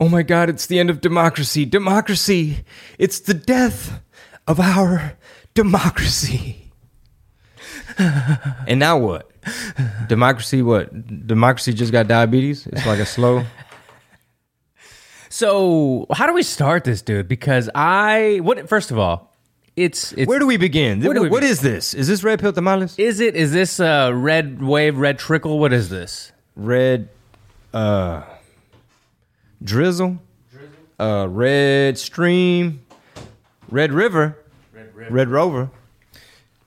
Oh my God, it's the end of democracy. Democracy. It's the death of our democracy. and now what? Democracy, what? Democracy just got diabetes? It's like a slow. So, how do we start this, dude? Because I what first of all, it's it's Where do we begin? Where do we what begin? is this? Is this red pill tamales? is it is this uh red wave, red trickle? What is this? red uh drizzle, uh red stream, red river, red, rover.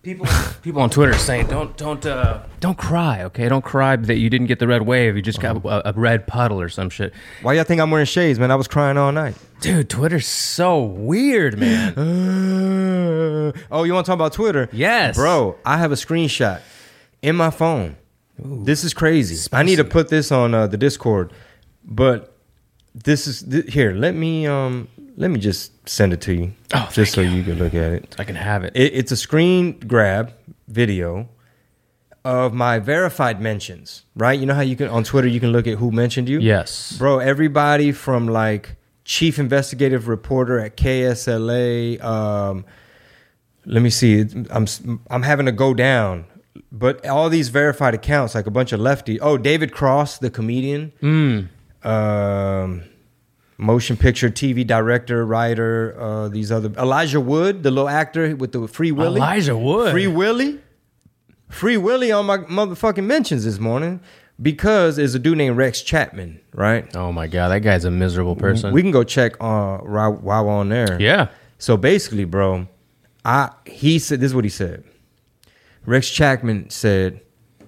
People people on Twitter are saying don't don't uh don't cry, okay? Don't cry that you didn't get the red wave. You just got a, a red puddle or some shit. Why y'all think I'm wearing shades, man? I was crying all night. Dude, Twitter's so weird, man. oh, you want to talk about Twitter? Yes. bro. I have a screenshot in my phone. This is crazy. I need to put this on uh, the Discord, but this is th- here. Let me um let me just send it to you, Oh, just so thank you can look at it. I can have it. It, it's a screen grab video of my verified mentions, right? You know how you can on Twitter you can look at who mentioned you. Yes. bro. Everybody from like chief investigative reporter at KSLA. Um, let me see. I'm I'm having to go down, but all these verified accounts, like a bunch of lefty. Oh, David Cross, the comedian. Um, motion picture, TV director, writer. Uh, these other Elijah Wood, the little actor with the Free Willy. Elijah Wood. Free Willy. Free Willy on my motherfucking mentions this morning because there's a dude named Rex Chapman, right? Oh my god, that guy's a miserable person. We can go check uh, while while we're on there. yeah. So basically, bro, I he said this is what he said. Rex Chapman said,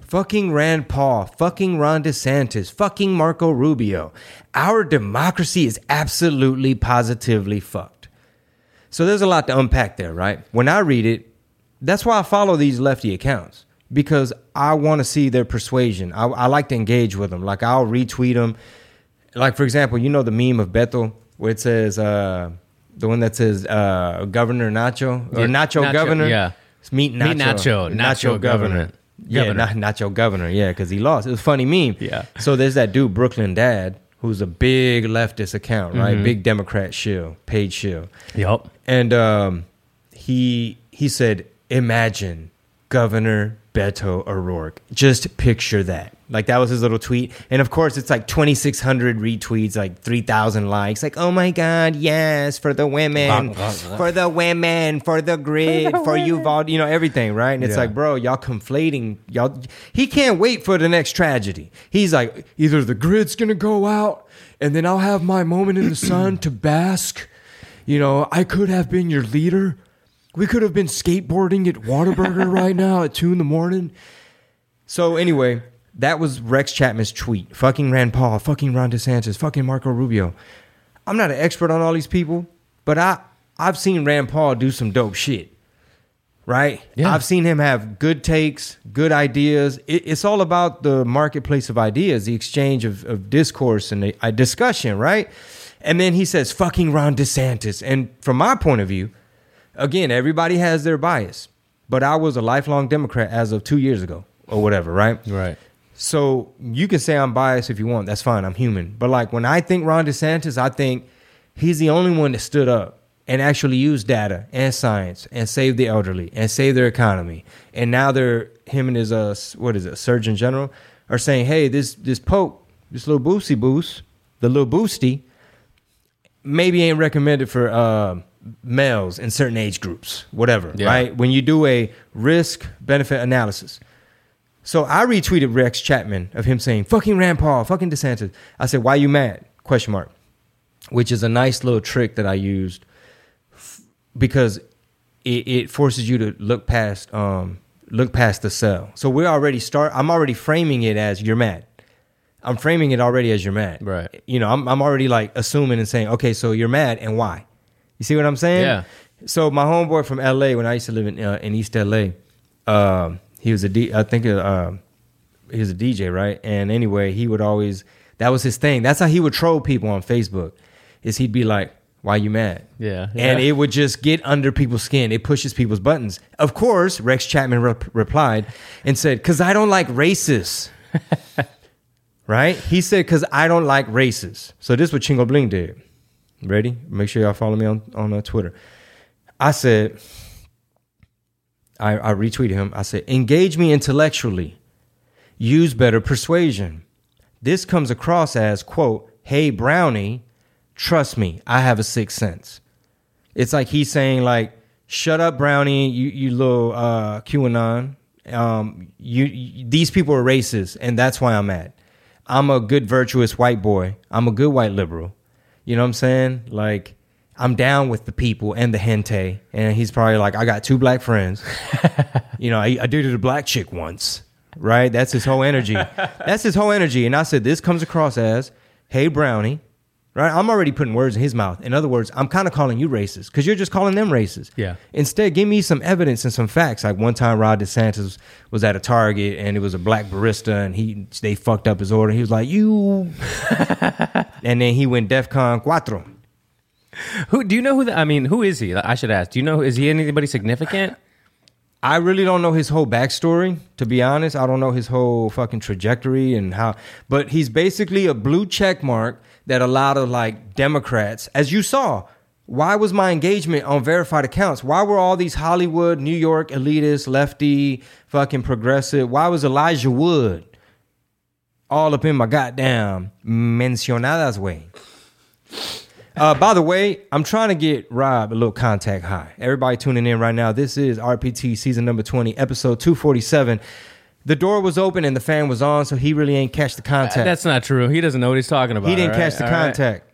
"Fucking Rand Paul, fucking Ron DeSantis, fucking Marco Rubio. Our democracy is absolutely positively fucked." So there's a lot to unpack there, right? When I read it, that's why I follow these lefty accounts because I want to see their persuasion. I, I like to engage with them. Like I'll retweet them. Like for example, you know the meme of Bethel where it says uh, the one that says uh, Governor Nacho or Yeah, Nacho, Nacho, Governor. yeah. It's meet Nacho. Meet Nacho, Nacho Governor. Yeah, Governor. Na- Nacho Governor. Yeah, because he lost. It was a funny meme. Yeah. So there's that dude Brooklyn Dad who's a big leftist account, right? Mm-hmm. Big Democrat shill, paid shill. Yep. And um, he he said, "Imagine Governor Beto O'Rourke. Just picture that." Like that was his little tweet, and of course, it's like twenty six hundred retweets, like three thousand likes. Like, oh my god, yes, for the women, for the women, for the grid, for you, Vald, you know everything, right? And it's Yeah. like, bro, y'all conflating, y'all. He can't wait for the next tragedy. He's like, either the grid's gonna go out, and then I'll have my moment in the sun to bask. You know, I could have been your leader. We could have been skateboarding at Whataburger right now at two in the morning. So anyway, that was Rex Chapman's tweet. Fucking Rand Paul, fucking Ron DeSantis, fucking Marco Rubio. I'm not an expert on all these people, but I I've seen Rand Paul do some dope shit. Right? Yeah. I've seen him have good takes, good ideas. It, it's all about the marketplace of ideas, the exchange of, of discourse and the uh, discussion, right? And then he says, fucking Ron DeSantis. And from my point of view, again, everybody has their bias, but I was a lifelong Democrat as of two years ago or whatever, right? Right. So you can say I'm biased if you want. That's fine. I'm human. But like when I think Ron DeSantis, I think he's the only one that stood up and actually used data and science and saved the elderly and saved their economy. And now they're him and his uh what is it, Surgeon General are saying, hey, this this Pope, this little boosty boost, the little boosty, maybe ain't recommended for uh, males in certain age groups, whatever, Yeah. right? When you do a risk benefit analysis. So I retweeted Rex Chapman of him saying, fucking Rand Paul, fucking DeSantis. I said, why you mad? Question mark. Which is a nice little trick that I used f- because it, it forces you to look past um look past the cell. So we're already start I'm already framing it as you're mad. I'm framing it already as you're mad. Right. You know, I'm I'm already like assuming and saying, okay, so you're mad and why? You see what I'm saying? Yeah. So my homeboy from LA, when I used to live in uh, in East LA, um, he was a D. I think uh, he was a DJ, right? And anyway, he would always that was his thing. That's how he would troll people on Facebook. Is he'd be like, "Why you mad?" Yeah, and it would just get under people's skin. It pushes people's buttons. Of course, Rex Chapman re- replied and said, "Cause I don't like racists." right? He said, "Cause I don't like racists." So this is what Chingo Bling did. Ready? Make sure y'all follow me on on uh, Twitter. I said, I, I retweeted him. I said, engage me intellectually. Use better persuasion. This comes across as, quote, hey, Brownie, trust me, I have a sixth sense. It's like he's saying, like, shut up, Brownie, you, you little uh, QAnon. Um, you, you, these people are racist, and that's why I'm mad. I'm a good, virtuous white boy. I'm a good white liberal. You know what I'm saying? Like, I'm down with the people and the hente. And he's probably like, I got two black friends. you know, I, I dated a black chick once, right? That's his whole energy. That's his whole energy. And I said, this comes across as, hey, Brownie, right? I'm already putting words in his mouth. In other words, I'm kind of calling you racist because you're just calling them racist. Yeah. Instead, give me some evidence and some facts. Like one time, Ron DeSantis was at a Target and it was a black barista and he they fucked up his order. He was like, you. and then he went DEFCON cuatro. Who do you know who? The, I mean, who is he? I should ask. Do you know? Is he anybody significant? I really don't know his whole backstory, to be honest. I don't know his whole fucking trajectory and how, but he's basically a blue check mark that a lot of like Democrats, as you saw, why was my engagement on verified accounts? Why were all these Hollywood, New York elitist, lefty, fucking progressive? Why was Elijah Wood all up in my goddamn mencionadas way? Uh, by the way, I'm trying to get Rob a little contact high. Everybody tuning in right now. This is RPT season number 20, episode 247. The door was open and the fan was on, so he really ain't catch the contact. That's not true. He doesn't know what he's talking about. he didn't all right? catch the All right. contact.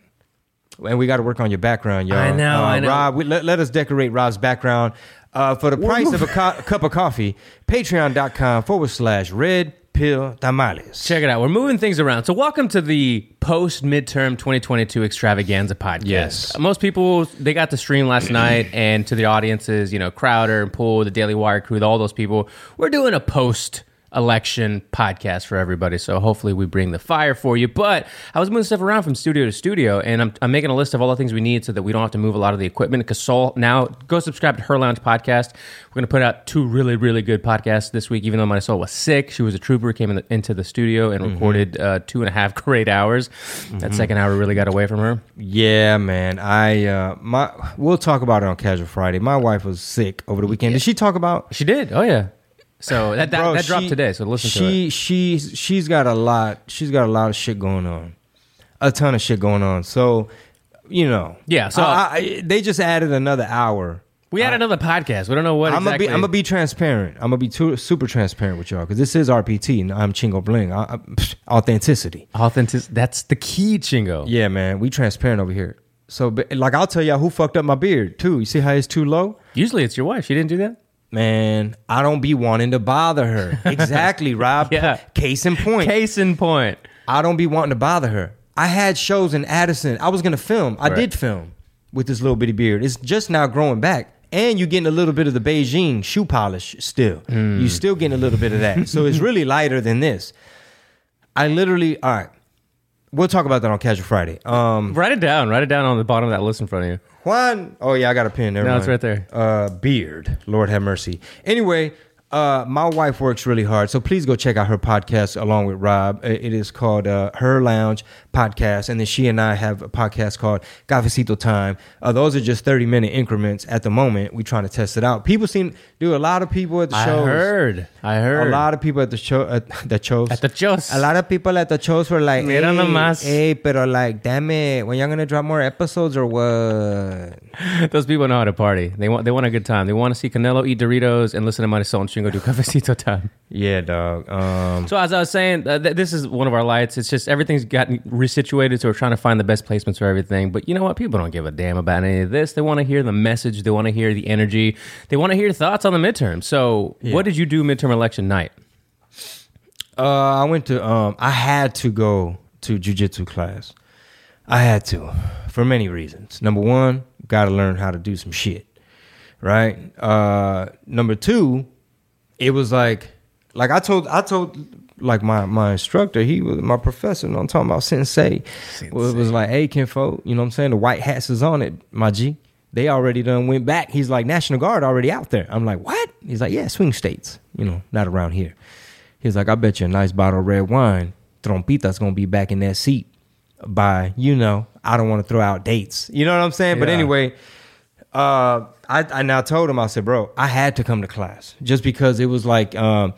And we got to work on your background, y'all. I know, Uh, I know. Rob, we, let, let us decorate Rob's background. Uh, for the price of a, co- a cup of coffee, patreon.com forward slash red pill tamales. Check it out. We're moving things around. So, welcome to the post midterm 2022 extravaganza podcast. Yes. Uh, most people, they got the stream last night, and to the audiences, you know, Crowder and Pool, the Daily Wire crew, all those people, we're doing a post election podcast for everybody. So, hopefully, we bring the fire for you. But I was moving stuff around from studio to studio, and I'm, I'm making a list of all the things we need so that we don't have to move a lot of the equipment. Because Soul, now go subscribe to Her Lounge podcast. We're going to put out two really, really good podcasts this week, even though my soul was sick. She was a trooper, came in the, into the studio and recorded uh, two and a half great hours. That second hour really got away from her. Yeah, man. I uh my we'll talk about it on Casual Friday. My wife was sick over the weekend. Did she talk about She did. Oh, yeah. So that, that, Bro, that dropped she- today. So listen to she, it. She she's got a lot. She's got a lot of shit going on, a ton of shit going on. So, you know, Yeah, so- I, I, they just added another hour. We had another podcast. We don't know what I'm exactly. gonna be I'm gonna be transparent. I'm gonna be too, super transparent with y'all because this is RPT and I'm Chingo Bling. I, I, psh, authenticity. Authentic. That's the key, Chingo. Yeah, man, we transparent over here. So, but, like, I'll tell y'all who fucked up my beard too. You see how it's too low? Usually it's your wife. She didn't do that. Man, I don't be wanting to bother her. Exactly, Rob. Yeah. Case in point. Case in point. I don't be wanting to bother her. I had shows in Addison. I was gonna film. I Right. did film with this little bitty beard. It's just now growing back. And you're getting a little bit of the Beijing shoe polish still. Hmm. You still getting a little bit of that. so it's really lighter than this. I literally all right. We'll talk about that on Casual Friday. Um Write it down. Write it down on the bottom of that list in front of you. Juan. Oh yeah, I got a pen. Never No, it's right there. Uh, beard. Lord have mercy. Anyway, uh, my wife works really hard, so please go check out her podcast along with Rob. Uh, It is called uh, Her Lounge Podcast, and then she and I have a podcast called Cafecito Time. Uh, those are just thirty minute increments at the moment. We're trying to test it out. People seem do a lot of people at the show. I heard. I heard. A lot of people at the show at the shows. At the shows. A lot of people at the shows were like, Mira hey, nomás. hey, pero like, damn it, when y'all gonna drop more episodes or what? Those people know how to party. They want. They want a good time. They want to see Canelo eat Doritos and listen to Money Soul and Chingo do cafecito time. Yeah, dog. Um, So as I was saying, uh, th- this is one of our lights. It's just everything's gotten resituated, so we're trying to find the best placements for everything. But you know what? People don't give a damn about any of this. They want to hear the message. They want to hear the energy. They want to hear thoughts on the midterm. So, what did you do midterm election night? Uh, I went to. Um, I had to go to jujitsu class. I had to, for many reasons. Number one, got to learn how to do some shit, right? Uh, number two, it was like, like I told, I told, like my my instructor, he was my professor. You know, I'm talking about sensei. Well, it was like, hey, Kinfo, you know what I'm saying? The white hats is on it, my G. They already done went back. He's like, National Guard already out there. I'm like, what? He's like, yeah, swing states. You know, not around here. He's like, I bet you a nice bottle of red wine, Trompita's gonna be back in that seat by, you know, I don't want to throw out dates. You know what I'm saying? But anyway, uh, I, I now told him, I said, bro, I had to come to class just because it was like, um,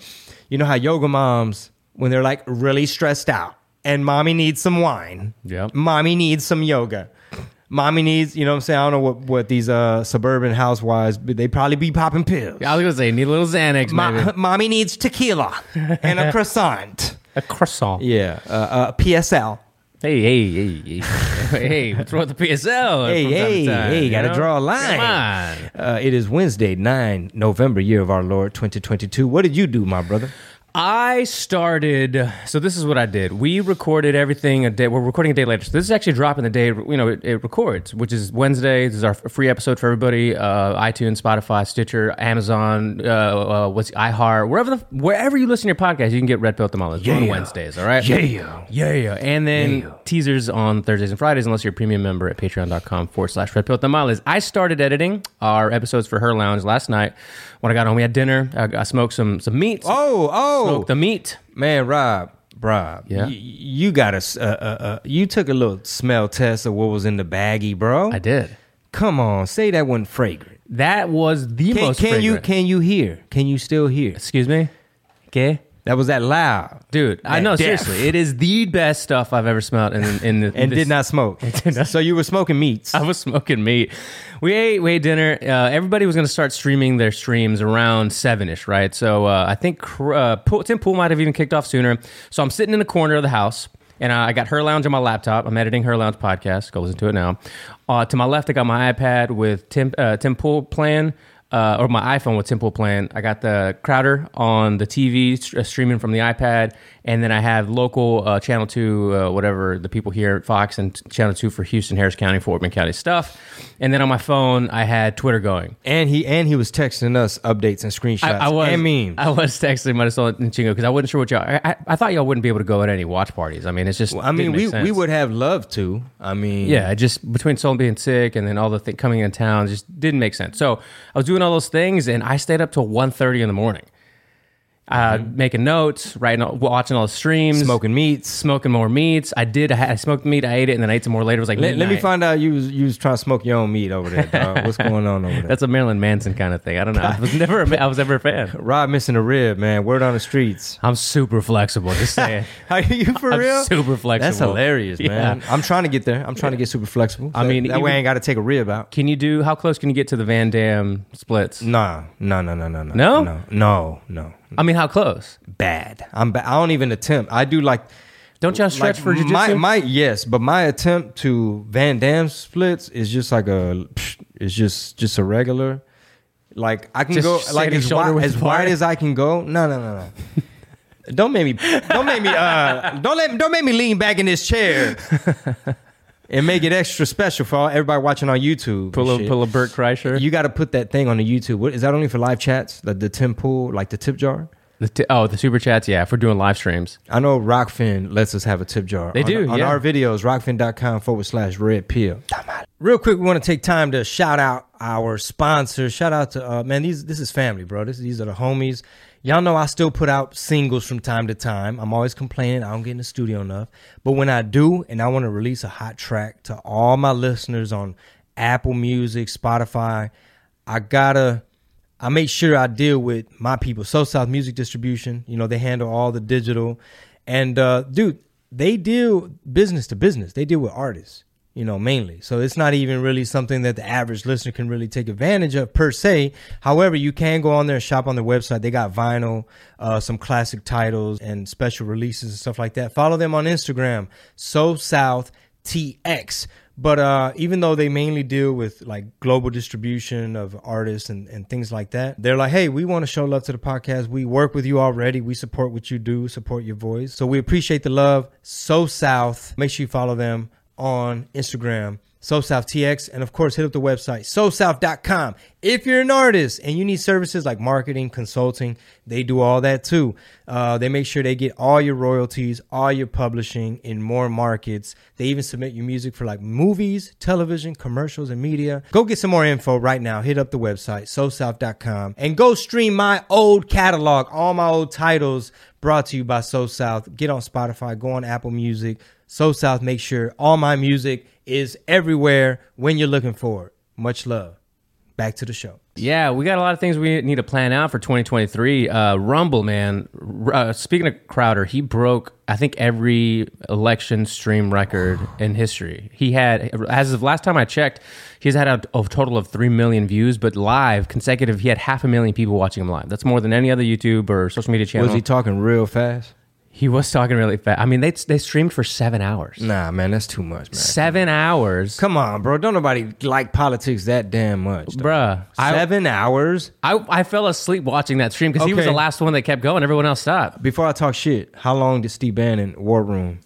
you know how yoga moms, when they're like really stressed out and mommy needs some wine, Yep. mommy needs some yoga. Mommy needs, you know what I'm saying? I don't know what, what these uh, suburban housewives, but they probably be popping pills. I was gonna say need a little Xanax, maybe mommy needs tequila and a croissant. a croissant. Yeah, uh, uh, PSL. Hey, hey, hey, hey, hey! What's wrong with the PSL? Hey, from time to hey, time, hey, you gotta know? draw a line. Come on. Uh, it is Wednesday, 9 November, year of our Lord 2022. What did you do, my brother? I started. So this is what I did. We recorded everything a day. We're recording a day later. So this is actually dropping the day. You know, it, it records, which is Wednesday. This is our free episode for everybody. Uh, iTunes, Spotify, Stitcher, Amazon. Uh, uh, what's iHeart? Wherever the wherever you listen to your podcast, you can get Red Pill Tamales on Yeah. Wednesdays. All right. Yeah. Yeah, Yeah, yeah. and then Yeah. teasers on Thursdays and Fridays, unless you're a premium member at patreon.com forward slash red pill tamales. I started editing our episodes for Her Lounge last night. When I got home, we had dinner. I, I smoked some some meat. Oh, oh. Smoked the meat. Man, Rob, Rob, Yeah? y- you got a, uh, uh, uh, you took a little smell test of what was in the baggie, bro. I did. Come on, say that wasn't fragrant. That was the Can, most can you can you hear? Can you still hear? Excuse me? Okay. That was that loud, Dude, I know, death. seriously. It is the best stuff I've ever smelled in, in the, and this- did not smoke. So you were smoking meats. I was smoking meat. We ate, we ate dinner. Uh, everybody was going to start streaming their streams around seven ish, right? So uh, I think uh, Tim Pool might have even kicked off sooner. So I'm sitting in the corner of the house. And I got Her Lounge on my laptop. I'm editing Her Lounge podcast. Go listen to it now. Uh, to my left, I got my iPad with Tim uh, Tim Pool playing, uh, or my iPhone with Tim Pool playing. I got the Crowder on the TV st- uh, streaming from the iPad, and then I have local uh, Channel Two, uh, whatever the people here at Fox, and Channel Two for Houston, Harris County, Fort Bend County stuff. And then on my phone, I had Twitter going. and he and he was texting us updates and screenshots I, I was and memes. I was texting Marisol and Chingo because I wasn't sure what y'all. I, I, I thought y'all wouldn't be able to go at any watch parties. I mean, it's just. I mean, we make we sense. would have loved to. I mean, Yeah, just between Soul being sick and then all the thing coming in town, just didn't make sense. So I was doing all those things, and I stayed up till 1.30 in the morning, uh, making notes, writing, watching all the streams, smoking meats. smoking more meats. I did. I, had, I smoked meat. I ate it, and then I ate some more later. It was like Let, let me find out you was you was trying to smoke your own meat over there, dog. What's going on over there? That's a Marilyn Manson kind of thing. I don't know. I was never. A, I was never a fan. Rob missing a rib, man. Word on the streets. I'm super flexible. Just saying. Are you for I'm real? super flexible. That's hilarious, Yeah. man. I'm trying to get there. I'm trying to get super flexible. I mean, that way I ain't got to take a rib out. Can you do? How close can you get to the Van Damme splits? Nah, no, no, no, no, no, No? no, no, no. I mean, how close? Bad. I'm. Ba- I don't even attempt. I do like. Don't y'all stretch like for jujitsu? my, my yes, but my attempt to Van Damme splits is just like a. It's just just a regular. Like I can Just go like as wide, as wide as I can go. No, no, no, no. don't make me. Don't make me. Uh, don't let. Don't make me lean back in this chair. And make it extra special for all, everybody watching on YouTube. pull a pull a Bert Kreischer. You got to put that thing on the YouTube. What is that only for live chats? Like the Tim Pool, like the tip jar? The ti- oh, the super chats. Yeah, if we're doing live streams. I know Rokfin lets us have a tip jar. They on, do, On yeah. our videos, rokfin.com forward slash red pill. Real quick, we want to take time to shout out our sponsors. Shout out to, uh, man, these this is family, bro. This, these are the homies. Y'all know I still put out singles from time to time. I'm always complaining I don't get in the studio enough. But when I do, and I want to release a hot track to all my listeners on Apple Music, Spotify, I gotta I make sure I deal with my people. So South Music Distribution, you know, they handle all the digital. And uh dude, they deal business to business. They deal with artists, you know, mainly. So it's not even really something that the average listener can really take advantage of per se. However, you can go on there and shop on their website. They got vinyl, uh, some classic titles and special releases and stuff like that. Follow them on Instagram, So South TX. But uh, even though they mainly deal with like global distribution of artists and, and things like that, they're like, hey, we want to show love to the podcast. We work with you already. We support what you do, support your voice. So we appreciate the love. So South. Make sure you follow them on Instagram. So South TX. And of course, hit up the website, SoSouth.com. If you're an artist and you need services like marketing, consulting, they do all that too. Uh, they make sure they get all your royalties, all your publishing in more markets. They even submit your music for like movies, television, commercials, and media. Go get some more info right now. Hit up the website, SoSouth.com, and go stream my old catalog, all my old titles brought to you by So South. Get on Spotify, go on Apple Music. So South, make sure all my music is everywhere when you're looking for it. Much love. Back to the show. Yeah, we got a lot of things we need to plan out for 2023. Uh, Rumble, man. R- Uh, speaking of Crowder, he broke, I think, every election stream record in history. He had, as of last time I checked, he's had a, a total of 3 million views, but live, consecutive, he had half a million people watching him live. That's more than any other YouTube or social media channel. Was he talking real fast? He was talking really fast. I mean, they, they streamed for seven hours. Nah, man, that's too much, man. Seven hours. Come on, bro. Don't nobody like politics that damn much. dog. Bruh. I, Seven hours? I, I fell asleep watching that stream because he was Okay. the last one that kept going. Everyone else stopped. Before I talk shit, how long did Steve Bannon War Room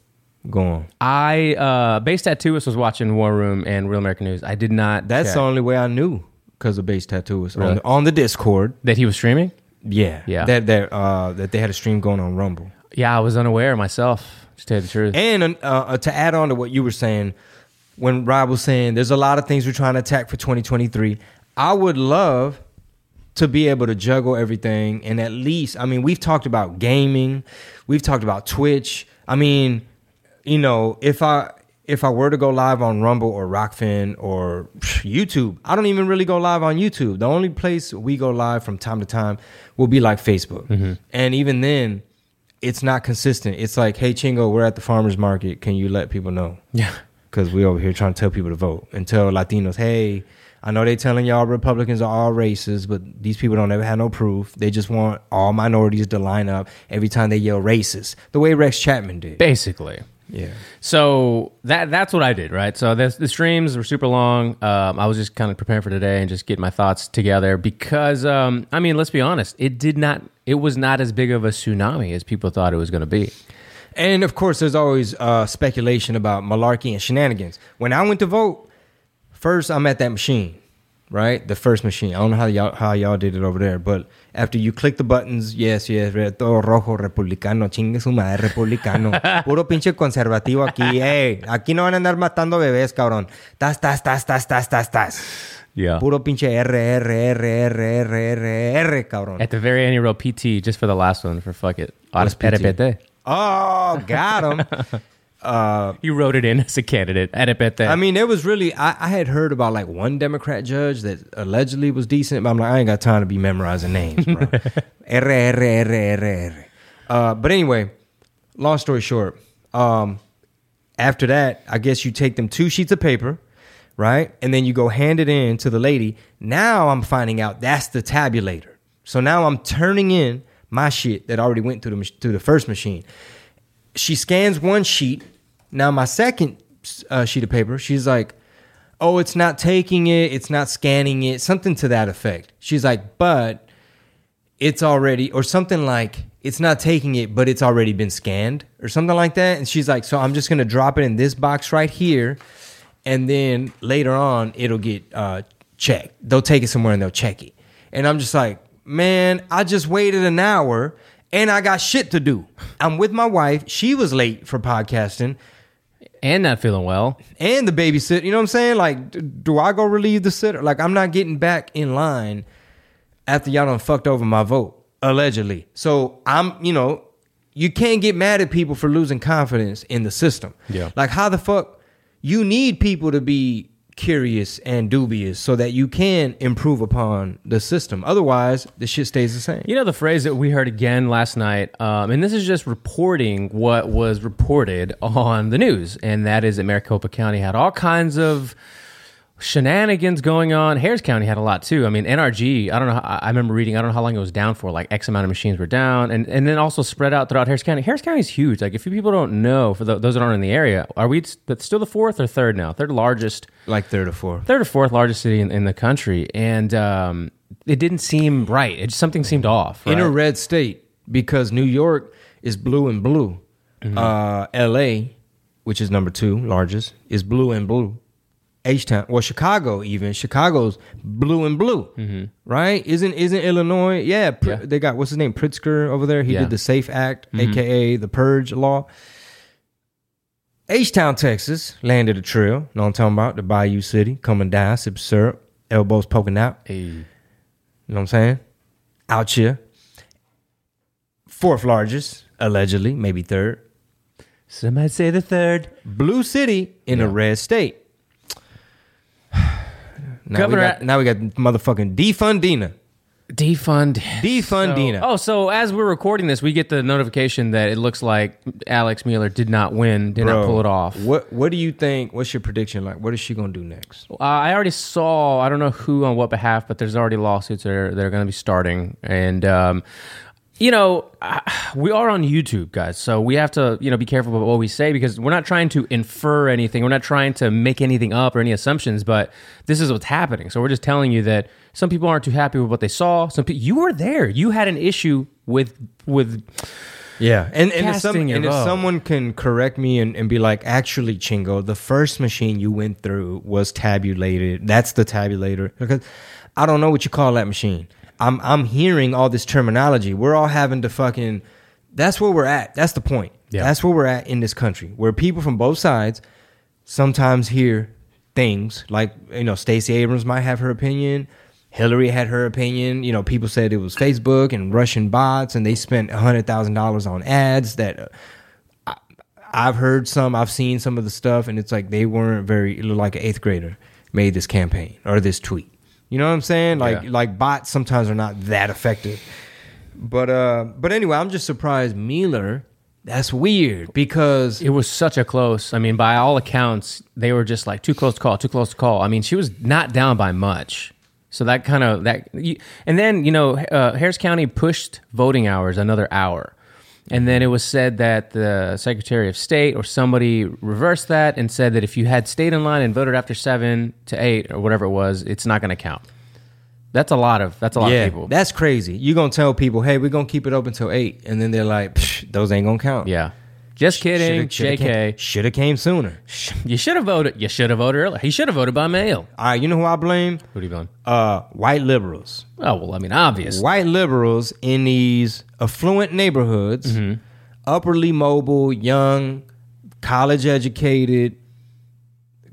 go on? I uh base tattooist was watching War Room and Real American News. I did not. That's check the only way I knew because of Base Tattooist on, Really? the, on the Discord. that he was streaming. Yeah, Yeah. That that uh, that they had a stream going on Rumble. Yeah, I was unaware myself. To tell you the truth. And uh, uh, to add on to what you were saying, when Rob was saying there's a lot of things we're trying to attack for 2023, I would love to be able to juggle everything and at least, I mean, we've talked about gaming, we've talked about Twitch. I mean, you know, if I if I were to go live on Rumble or Rokfin or YouTube, I don't even really go live on YouTube. The only place we go live from time to time will be like Facebook. And even then, it's not consistent. It's like, hey, Chingo, we're at the farmer's market. Can you let people know? yeah. Because we're over here trying to tell people to vote and tell Latinos, hey, I know they're telling y'all Republicans are all racist, but these people don't ever have no proof. They just want all minorities to line up every time they yell racist, the way Rex Chapman did. Basically. Yeah. So that that's what I did, right? So this, the streams were super long. Um, I was just kind of preparing for today and just getting my thoughts together because, um, I mean, let's be honest, it did not, it was not as big of a tsunami as people thought it was going to be. And of course, there's always uh, speculation about malarkey and shenanigans. When I went to vote, first I'm at that machine, right? The first machine. I don't know how y'all how y'all did it over there, but after you click the buttons, yes, yes, todo rojo, republicano, chingue su madre, republicano, puro pinche conservativo aquí, hey, aquí no van a andar matando bebés, cabrón. Tas, tas, tas, tas, tas, tas, tas. Yeah. Puro pinche R, R, R, R, R, R, R, cabrón. At the very end, you wrote PT just for the last one for fuck it. What's PT? RPT. Oh, got him. uh, He wrote it in as a candidate. RPT. I mean, there was really I, I had heard about like one Democrat judge that allegedly was decent, but I'm like, I ain't got time to be memorizing names, bro. R R R R R. Uh, but anyway, long story short, um, after that, I guess you take them two sheets of paper, right, and then you go hand it in to the lady. Now I'm finding out that's the tabulator. So now I'm turning in my shit that already went through the through the first machine she scans one sheet. Now my second uh, sheet of paper, she's like, "Oh, it's not taking it. It's not scanning it. Something to that effect." She's like, "But it's already," or something like, "It's not taking it, but it's already been scanned," or something like that. And she's like, "So I'm just gonna drop it in this box right here, and then later on it'll get uh, checked. They'll take it somewhere and they'll check it." And I'm just like, "Man, I just waited an hour." And I got shit to do. I'm with my wife. She was late for podcasting and not feeling well. and the babysitter. You know what I'm saying? Like, d- do I go relieve the sitter? Like, I'm not getting back in line after y'all done fucked over my vote, allegedly. So I'm, you know, you can't get mad at people for losing confidence in the system. Yeah. Like, how the fuck you need people to be curious and dubious so that you can improve upon the system. Otherwise, the shit stays the same. You know the phrase that we heard again last night, um, and this is just reporting what was reported on the news, and that is that Maricopa County had all kinds of shenanigans going on. Harris County had a lot too. I mean, NRG. I don't know. I remember reading. I don't know how long it was down for. Like X amount of machines were down, and and then also spread out throughout Harris County. Harris County is huge. Like if you people don't know, for the, those that aren't in the area, are we that's still the fourth or third now? Third largest, Like third or fourth. third or fourth largest city in, in the country, and um, it didn't seem right. It just, something seemed off. in a red state because New York is blue and blue. Mm-hmm. Uh, L.A., which is number two largest, is blue and blue. H Town, well, Chicago even Chicago's blue and blue, right? Isn't isn't Illinois? Yeah, Pr- Mm-hmm. Yeah. they got what's his name Pritzker over there. He Yeah. Mm-hmm. did the Safe Act, aka the Purge law. H Town, Texas, landed a trail. Know what I'm talking about? The Bayou City, coming down, sip syrup, elbows poking out. Hey. You know what I'm saying? Out here. Fourth largest, allegedly, maybe third. Some might say the third. Blue City in a red state. Now Governor- we got, now we got motherfucking defundina. Defund. Defundina. So, oh, so as we're recording this, we get the notification that it looks like Alex Mealer did not win, did not pull it off. What What do you think? What's your prediction like? What is she gonna do next? Uh, I already saw. I don't know who on what behalf, but there's already lawsuits that are, that are going to be starting, and um, you know, we are on YouTube, guys, so we have to you know be careful about what we say because we're not trying to infer anything. We're not trying to make anything up or any assumptions, but this is what's happening. So we're just telling you that some people aren't too happy with what they saw. Some people, you were there. You had an issue with with Yeah, and and if, some, and if someone can correct me and, and be like, actually, Chingo, the first machine you went through was tabulated. That's the tabulator because I don't know what you call that machine. I'm I'm hearing all this terminology. We're all having to fucking. That's where we're at. That's the point. Yeah. That's where we're at in this country, where people from both sides sometimes hear things like you know Stacey Abrams might have her opinion. Hillary had her opinion. You know, people said it was Facebook and Russian bots, and they spent hundred thousand dollars on ads. That uh, I, I've heard some, I've seen some of the stuff, and it's like they weren't very. It looked like an eighth grader made this campaign or this tweet. You know what I'm saying? Like, Yeah. like bots sometimes are not that effective. But uh, but anyway, I'm just surprised Mealer. That's weird because It was such a close. I mean, by all accounts, they were just like too close to call, too close to call. I mean, she was not down by much. So that kind of that, and then you know, uh, Harris County pushed voting hours another hour, and then it was said that the Secretary of State or somebody reversed that and said that if you had stayed in line and voted after seven to eight or whatever it was, it's not going to count. That's a lot of that's a lot yeah, of people. that's crazy. You're gonna tell people, hey, we're gonna keep it open till eight, and then they're like, "Psh, those ain't gonna count. yeah, just kidding, Jk. Should have came sooner. You should have voted. You should have voted earlier. He should have voted by mail. All right, you know who I blame? Who do you blame? Uh, white liberals. Oh well, I mean, obvious. White liberals in these affluent neighborhoods, Mm-hmm. upperly mobile, young, college educated,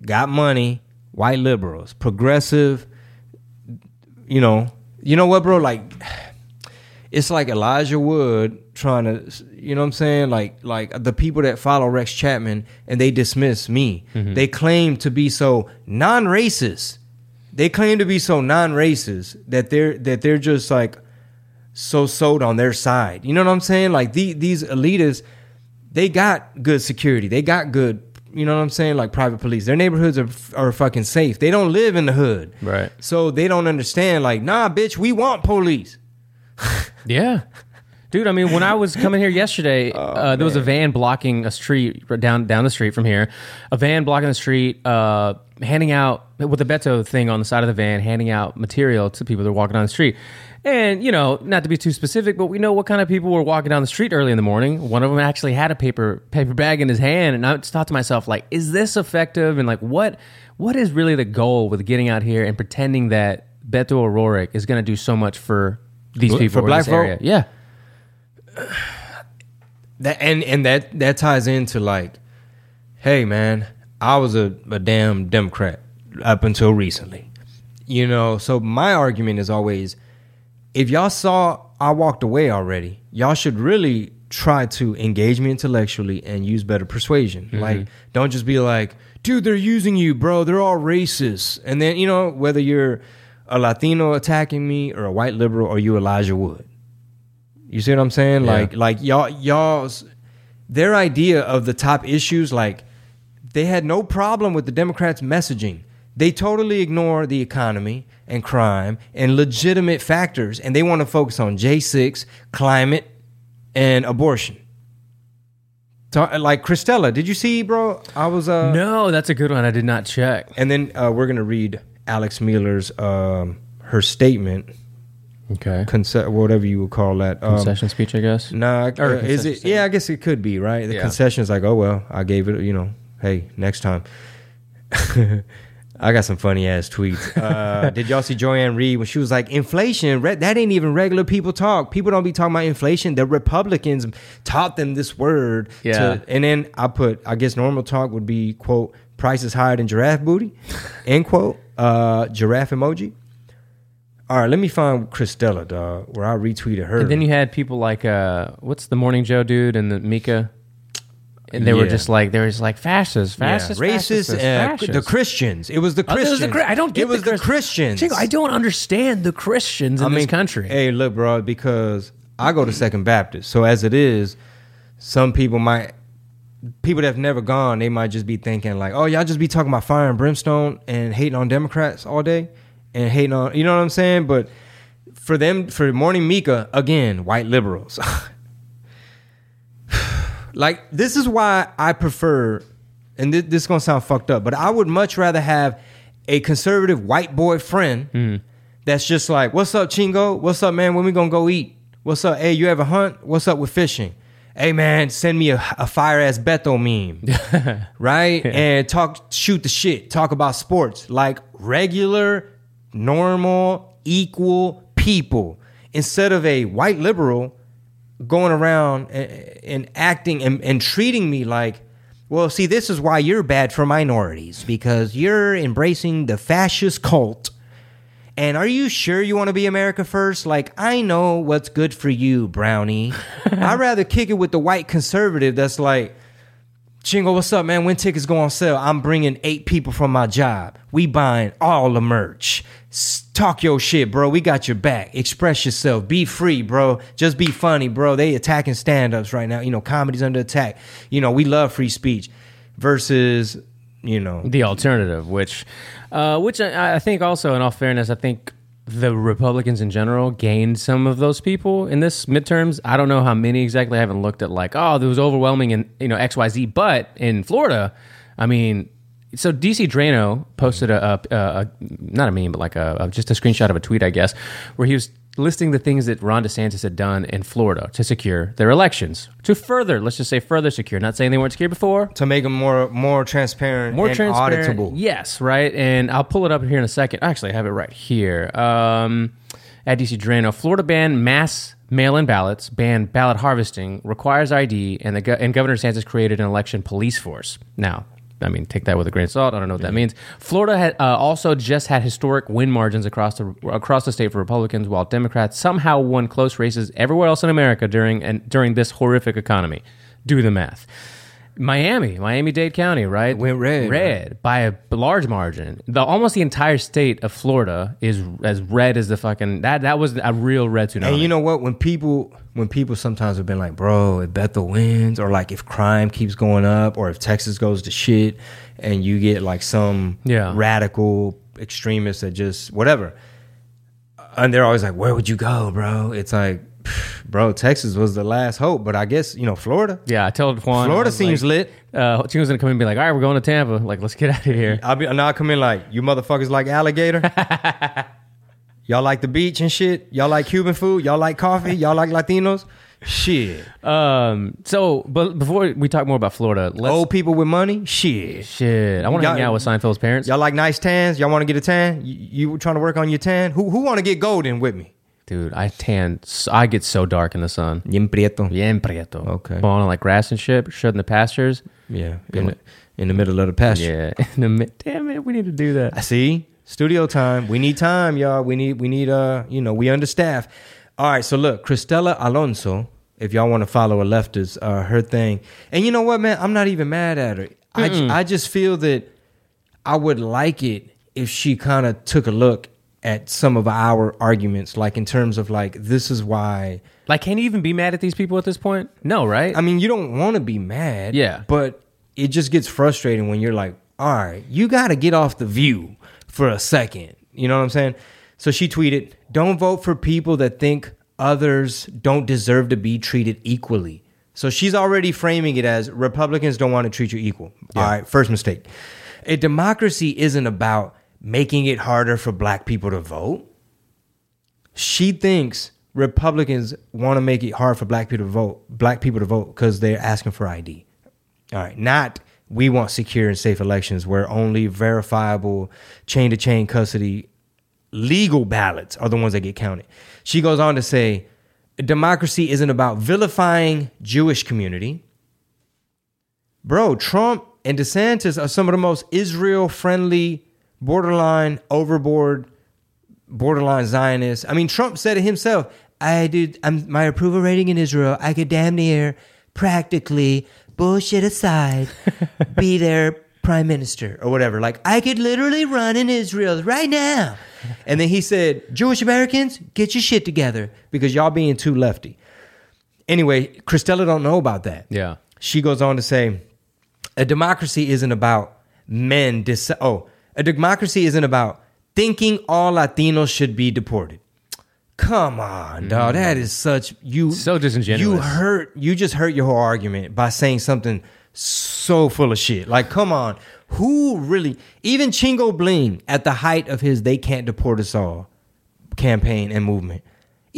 got money. White liberals, progressive. You know, you know what, bro? Like, it's like Elijah Wood trying to, you know what I'm saying? Like, like the people that follow Rex Chapman and they dismiss me. Mm-hmm. They claim to be so non-racist. They claim to be so non-racist that they're that they're just like so sold on their side. You know what I'm saying? Like the, these elitists, they got good security. They got good, you know what I'm saying? Like private police. Their neighborhoods are are fucking safe. They don't live in the hood. Right. So they don't understand like, "Nah, bitch, we want police." Yeah. Dude, I mean, when I was coming here yesterday, Oh, uh, there was a van blocking a street down down the street from here. A van blocking the street, uh, handing out with a Beto thing on the side of the van, handing out material to people that are walking down the street. And you know, not to be too specific, but we know what kind of people were walking down the street early in the morning. One of them actually had a paper paper bag in his hand, and I just thought to myself, like, is this effective? And like, what what is really the goal with getting out here and pretending that Beto O'Rourke is going to do so much for these For people in black this area? vote? Yeah. That and and that that ties into like, hey man, I was a, a damn Democrat up until recently. You know, so my argument is always if y'all saw I walked away already, y'all should really try to engage me intellectually and use better persuasion. Mm-hmm. Like, don't just be like, dude, they're using you, bro. They're all racist. And then, you know, whether you're a Latino attacking me or a white liberal or you Elijah Wood. You see what I'm saying? Yeah. Like, like y'all, y'all's their idea of the top issues, like they had no problem with the Democrats' messaging. They totally ignore the economy and crime and legitimate factors, and they want to focus on J6, climate, and abortion. Like Cristela, did you see, bro? I was uh, No, that's a good one. I did not check. and then uh, we're gonna read Alex Mealer's um, her statement, Okay. conce- whatever you would call that. Um, Concession speech, I guess. Nah, Or uh, is it? Yeah, I guess it could be right. The Yeah. concession is like, oh well, I gave it. You know, hey, next time. I got some funny ass tweets. Uh, did y'all see Joy-Ann Reid when she was like, inflation? Re- that ain't even regular people talk. People don't be talking about inflation. The Republicans taught them this word. Yeah. To, and then I put, I guess normal talk would be quote, prices higher than giraffe booty, end quote. Uh, giraffe emoji. All right, let me find Cristela, dog, where I retweeted her. And then you had people like uh, what's the Morning Joe dude and the Mika, and they were Yeah. just like they were just like fascists, Yeah, fascist, racist, uh, fascist. the Christians. It was the Oh, Christians. the Chri- I don't get It was the, the, Chris- Christians. Chingo, I don't understand the Christians in this country. Hey, look, bro, because I go to Second Baptist, so as it is, some people might, people that have never gone, they might just be thinking like, oh, y'all just be talking about fire and brimstone and hating on Democrats all day and hating on, you know what I'm saying? But for them, for Morning Mika, again, white liberals. like this is why I prefer, and this, this is gonna sound fucked up, but I would much rather have a conservative white boy friend hmm. that's just like, "What's up, Chingo? What's up, man? When we gonna go eat? What's up? Hey, you ever hunt? What's up with fishing? Hey, man, send me a, a fire ass Beto meme, right? And talk, shoot the shit, talk about sports like regular, normal, equal people instead of a white liberal going around and, and acting and, and treating me like, well, see, this is why you're bad for minorities because you're embracing the fascist cult. And are you sure you want to be America first? Like, I know what's good for you, Brownie. I'd rather kick it with the white conservative that's like, Chingo, what's up, man? When tickets go on sale, I'm bringing eight people from my job. We buying all the merch. Talk your shit, bro. We got your back. Express yourself. Be free, bro. Just be funny, bro. They attacking stand-ups right now. You know, comedy's under attack. You know, we love free speech. Versus, you know, the alternative, which, uh, which I, I think also, in all fairness, I think the Republicans in general gained some of those people in this midterms. I don't know how many exactly. I haven't looked at like, oh, there was overwhelming in you know X Y Z, but in Florida, I mean. So DC Drano posted a, a, a, not a meme, but like a, a just a screenshot of a tweet, I guess, where he was listing the things that Ron DeSantis had done in Florida to secure their elections, to further, let's just say, further secure. Not saying they weren't secure before, to make them more more transparent, more and transparent. auditable. Yes, right. And I'll pull it up here in a second. Actually, I have it right here. Um, at DC Drano, Florida ban mass mail-in ballots, ban ballot harvesting, requires ID, and the and Governor DeSantis created an election police force. Now. I mean, take that with a grain of salt. I don't know what that means. Florida had uh, also just had historic win margins across the across the state for Republicans, while Democrats somehow won close races everywhere else in America during and during this horrific economy. Do the math. Miami, Miami Dade County, right? Went red, Red by a large margin. The almost the entire state of Florida is as red as the fucking that. That was a real red tsunami. And you know what? When people when people sometimes have been like, bro, if Bethel wins, or like if crime keeps going up, or if Texas goes to shit, and you get like some Yeah. radical extremists that just whatever, and they're always like, where would you go, bro? It's like, bro, Texas was the last hope, but I guess you know Florida. yeah, I told Juan. Florida seems lit. Uh, Chingo's gonna come in and be like, "All right, we're going to Tampa. Like, let's get out of here." I'll be now I'll come in like you motherfuckers like alligator. y'all like the beach and shit. Y'all like Cuban food. Y'all like coffee. Y'all like Latinos. Shit. Um. So, but before we talk more about Florida, let's. Old people with money. Shit. shit, I want to Y'all- hang out with Seinfeld's parents. Y'all like nice tans? Y'all want to get a tan? You, you trying to work on your tan? Who who want to get golden with me? Dude, I tan. I get so dark in the sun. Bien prieto. Bien prieto. Okay. Balling like grass and shit, shut in the pastures. Yeah. In the, in the middle of the pasture. Yeah. In the mi- Damn it, we need to do that. I see. Studio time. We need time, y'all. We need we need uh, you know, we understaff. All right, so look, Cristela Alonzo, if y'all want to follow a leftist, uh, her thing. And you know what, man? I'm not even mad at her. I, I just feel that I would like it if she kind of took a look at some of our arguments, like in terms of like, this is why. Like, can you even be mad at these people at this point? No, right? I mean, you don't want to be mad. Yeah. But it just gets frustrating when you're like, all right, you got to get off the view for a second. You know what I'm saying? So she tweeted, "Don't vote for people that think others don't deserve to be treated equally." So she's already framing it as Republicans don't want to treat you equal. All right, first mistake. A democracy isn't about making it harder for black people to vote. She thinks Republicans want to make it hard for black people to vote, black people to vote because they're asking for ID. All right, not we want secure and safe elections where only verifiable chain to chain custody legal ballots are the ones that get counted. She goes on to say, democracy isn't about vilifying Jewish community. Bro, Trump and DeSantis are some of the most Israel friendly, borderline overboard, borderline Zionist. I mean, Trump said it himself. I did I'm, my approval rating in Israel. I could damn near practically bullshit aside be their prime minister or whatever. Like I could literally run in Israel right now. And then he said, Jewish Americans, get your shit together because y'all being too lefty. Anyway, Cristela don't know about that. Yeah. She goes on to say, a democracy isn't about men. Dis- oh, a democracy isn't about thinking all Latinos should be deported. Come on, dog. Mm. That is such you. So disingenuous. You hurt. You just hurt your whole argument by saying something so full of shit. Like, come on. Who really? Even Chingo Bling, at the height of his "They Can't Deport Us All" campaign and movement,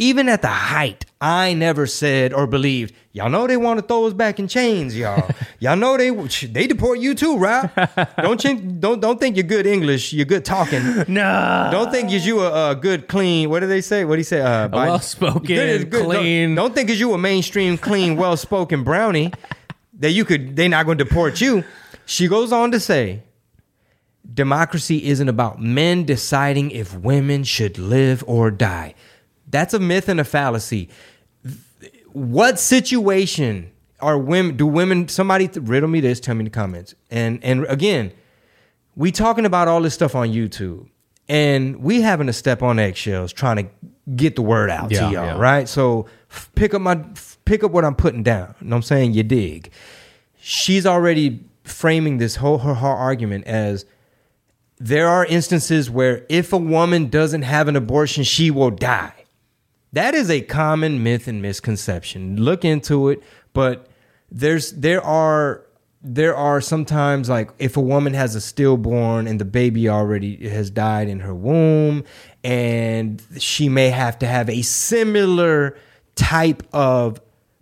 even at the height, I never said or believed. Y'all know they want to throw us back in chains, y'all. y'all know they they deport you too, right? don't you, don't don't think you're good English. You're good talking. No. Don't think is you a, a good clean. What do they say? What do you say? Uh, Good- good- clean- Don't, don't think is you a mainstream, clean, well spoken brownie that you could. They not going to deport you. She goes on to say, democracy isn't about men deciding if women should live or die. That's a myth and a fallacy. What situation are women? Do women? Somebody riddle me this. Tell me in the comments. And and again, we talking about all this stuff on YouTube, and we having to step on eggshells trying to get the word out Yeah, to y'all, yeah. right? So f- pick up my f- pick up what I'm putting down. You know what I'm saying? You dig. She's already framing this whole her, her argument as there are instances where if a woman doesn't have an abortion, she will die. That is a common myth and misconception. Look into it, but there's there are there are sometimes like if a woman has a stillborn and the baby already has died in her womb and she may have to have a similar type of